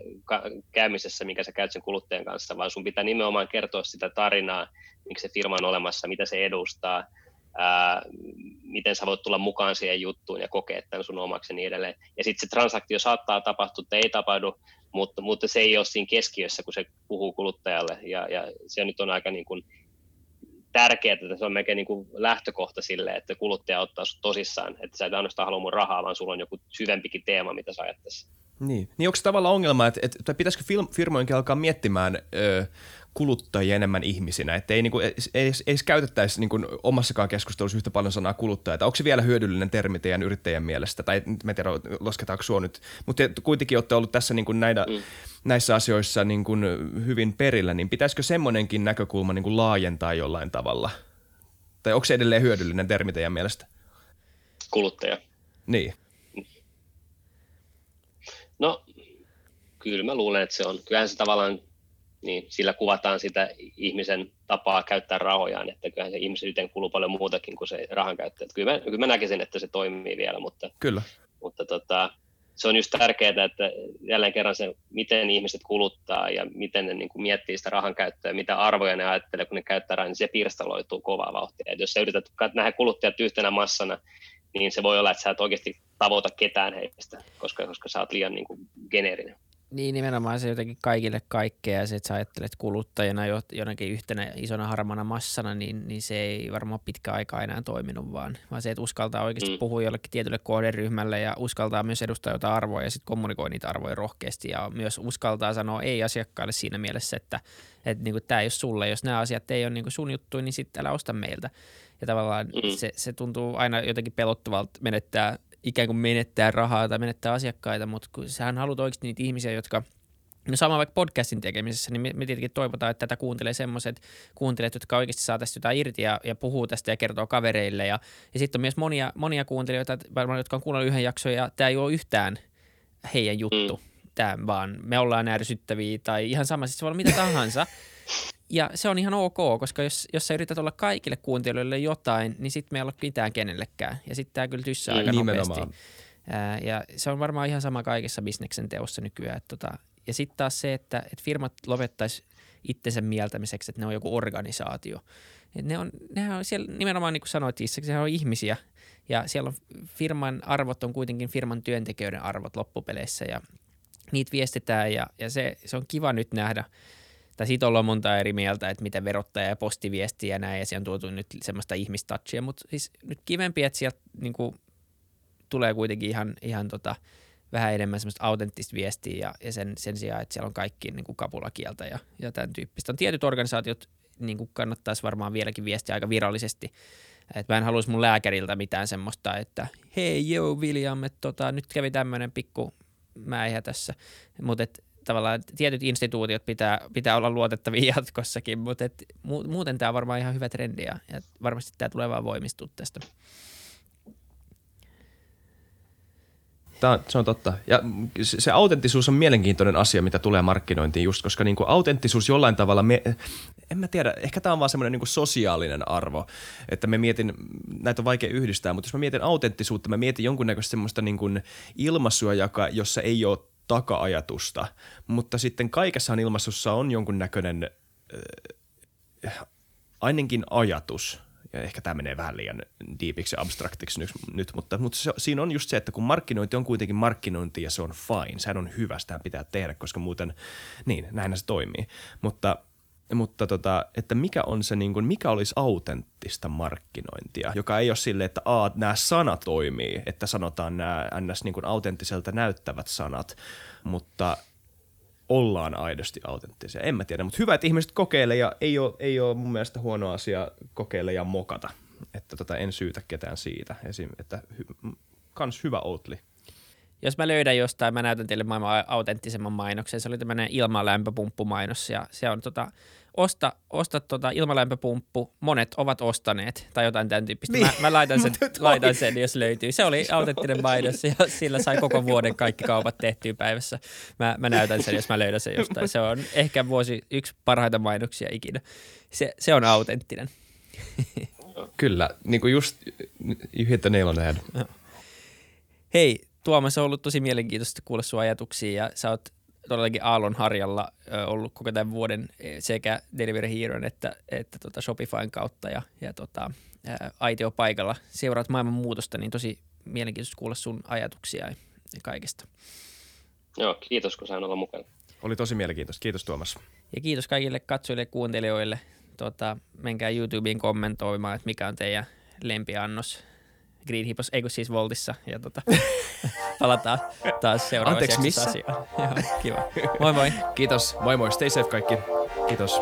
käymisessä, mikä sä käyt sen kuluttajan kanssa, vaan sun pitää nimenomaan kertoa sitä tarinaa, miksi se firma on olemassa, mitä se edustaa, ää, miten sä voit tulla mukaan siihen juttuun ja kokea tämän sun omaksi ja niin edelleen. Ja sitten se transaktio saattaa tapahtua tai ei tapahdu, mutta, mutta se ei ole siinä keskiössä, kun se puhuu kuluttajalle, ja, ja se nyt on aika niin kuin tärkeää, että se on melkein niin kuin lähtökohta sille, että kuluttaja ottaa sinut tosissaan, että sä et ainoastaan halua mun rahaa, vaan sulla on joku syvempikin teema, mitä sä ajat tässä. Niin. niin onko se tavallaan ongelma, että, että pitäisikö firmoinkin alkaa miettimään ö, kuluttajia enemmän ihmisinä, että ei, niin kuin, ei, ei, ei käytettäisi niin kuin omassakaan keskustelussa yhtä paljon sanaa kuluttaja. Onko se vielä hyödyllinen termi teidän yrittäjän mielestä, tai me tiedä, lasketaanko sua nyt, mutta kuitenkin olette ollut tässä niin kuin näitä, mm. näissä asioissa niin kuin hyvin perillä, niin pitäisikö semmoinenkin näkökulma niin kuin laajentaa jollain tavalla? Tai onko se edelleen hyödyllinen termi teidän mielestä? Kuluttaja. Niin. No, kyllä mä luulen, että se on. Kyllähän se tavallaan niin sillä kuvataan sitä ihmisen tapaa käyttää rahojaan, että kyllähän se ihmisyyteen kuluu paljon muutakin kuin se rahan käyttö. Kyllä mä, kyllä mä näkisin, että se toimii vielä, mutta, kyllä. mutta tota, se on just tärkeää, että jälleen kerran se, miten ihmiset kuluttaa ja miten ne niin kuin miettii sitä rahan käyttöä, mitä arvoja ne ajattelee, kun ne käyttää rahaa, niin se pirstaloituu kovaa vauhtia. Et jos sä yrität nähdä kuluttajat yhtenä massana, niin se voi olla, että sä et oikeasti tavoita ketään heistä, koska, koska sä oot liian niin kuin geneerinen. Niin nimenomaan se jotenkin kaikille kaikkea ja se, että sä ajattelet kuluttajana jonakin yhtenä isona harmana massana, niin, niin se ei varmaan pitkä aika enää toiminut, vaan, vaan se, että uskaltaa oikeasti mm. puhua jollekin tietylle kohderyhmälle ja uskaltaa myös edustaa jotain arvoja ja sitten kommunikoi niitä arvoja rohkeasti ja myös uskaltaa sanoa ei asiakkaille siinä mielessä, että, että niin tämä ei ole sulle, jos nämä asiat ei ole niin sun juttu, niin sitten älä osta meiltä. Ja tavallaan mm. se, se tuntuu aina jotenkin pelottavalta menettää ikään kuin menettää rahaa tai menettää asiakkaita, mutta kun sähän haluat oikeasti niitä ihmisiä, jotka No sama vaikka podcastin tekemisessä, niin me, me tietenkin toivotaan, että tätä kuuntelee semmoiset kuuntelijat, jotka oikeasti saa tästä jotain irti ja, ja puhuu tästä ja kertoo kavereille. Ja, ja sitten on myös monia, monia kuuntelijoita, varmaan, jotka on kuunnellut yhden jakson ja tämä ei ole yhtään heidän juttu. Mm. Tämä vaan me ollaan ärsyttäviä tai ihan sama, siis se voi olla mitä tahansa. Ja se on ihan ok, koska jos, jos sä yrität olla kaikille kuuntelijoille jotain, niin sitten me ei ole mitään kenellekään. Ja sitten tämä kyllä tyssää aika Nimenomaan. nopeasti. Ää, ja se on varmaan ihan sama kaikessa bisneksen teossa nykyään. Että tota, ja sitten taas se, että, että firmat lopettaisi itsensä mieltämiseksi, että ne on joku organisaatio. Et ne on, nehän on siellä nimenomaan niin kuin sanoit Issa, sehän on ihmisiä ja siellä on firman arvot on kuitenkin firman työntekijöiden arvot loppupeleissä ja niitä viestitään ja, ja se, se on kiva nyt nähdä – tai siitä ollaan monta eri mieltä, että miten verottaja ja postiviesti ja näin, ja siellä on tuotu nyt semmoista ihmistouchia, mutta siis nyt kivempi, että sieltä niin kuin, tulee kuitenkin ihan, ihan tota, vähän enemmän semmoista autenttista viestiä ja, ja sen, sen sijaan, että siellä on kaikki niin kuin kapulakieltä ja, ja tämän tyyppistä. On tietyt organisaatiot niin kuin kannattaisi varmaan vieläkin viestiä aika virallisesti Et mä en haluaisi mun lääkäriltä mitään semmoista, että hei joo William, että tota, nyt kävi tämmöinen pikku mäihä tässä. Mutta tavallaan tietyt instituutiot pitää, pitää olla luotettavia jatkossakin, mutta et, muuten tämä on varmaan ihan hyvä trendi ja, ja varmasti tämä tulee vaan voimistua tästä. Tämä, se on totta. Ja se, se autenttisuus on mielenkiintoinen asia, mitä tulee markkinointiin just, koska niin kuin autenttisuus jollain tavalla, me, en mä tiedä, ehkä tämä on vaan semmoinen niin sosiaalinen arvo, että me mietin, näitä on vaikea yhdistää, mutta jos mä mietin autenttisuutta, mä mietin jonkunnäköistä semmoista niin kuin ilmaisua, joka, jossa ei ole taka-ajatusta, mutta sitten kaikessahan ilmaisussa on jonkunnäköinen äh, ainakin ajatus – ja ehkä tämä menee vähän liian diipiksi ja abstraktiksi nyt, nyt mutta, mutta se, siinä on just se, että kun markkinointi on kuitenkin markkinointi ja se on fine, sehän on hyvä, sitä pitää tehdä, koska muuten, niin, näin se toimii. Mutta mutta tota, että mikä on se, niin kuin, mikä olisi autenttista markkinointia, joka ei ole sille, että a, nämä sanat toimii, että sanotaan nämä ns. Niin kuin autenttiselta näyttävät sanat, mutta ollaan aidosti autenttisia. En mä tiedä, mutta hyvä, että ihmiset kokeilee ja ei ole, ei ole mun mielestä huono asia kokeilla ja mokata. Että tota, en syytä ketään siitä. Esim, että hy, kans hyvä Outli. Jos mä löydän jostain, mä näytän teille maailman autenttisemman mainoksen. Se oli tämmöinen ilmalämpöpumppumainos ja se on tota, osta, osta tota ilmalämpöpumppu, monet ovat ostaneet tai jotain tämän tyyppistä. Niin. Mä, mä laitan, sen, laitan sen, jos löytyy. Se oli autenttinen mainos ja sillä sai koko vuoden kaikki kaupat tehtyä päivässä. Mä, mä näytän sen, jos mä löydän sen jostain. Se on ehkä vuosi yksi parhaita mainoksia ikinä. Se, se on autenttinen. Kyllä, niin kuin just on the head. Hei, Tuomas, on ollut tosi mielenkiintoista kuulla sun ajatuksia ja sä oot todellakin Aallon harjalla ollut koko tämän vuoden e, sekä Delivery Heroin että, että tota Shopifyn kautta ja, ja tota, aitio paikalla. Seuraat maailman muutosta, niin tosi mielenkiintoista kuulla sun ajatuksia ja kaikesta. Joo, kiitos kun sain olla mukana. Oli tosi mielenkiintoista. Kiitos Tuomas. Ja kiitos kaikille katsojille ja kuuntelijoille. Tota, menkää YouTubeen kommentoimaan, että mikä on teidän lempiannos Green Hippos, ei kun siis Voltissa. Ja tota, palataan taas seuraavaksi Anteeksi, missä? Asiaan. Joo, kiva. Moi moi. Kiitos. Moi moi. Stay safe kaikki. Kiitos.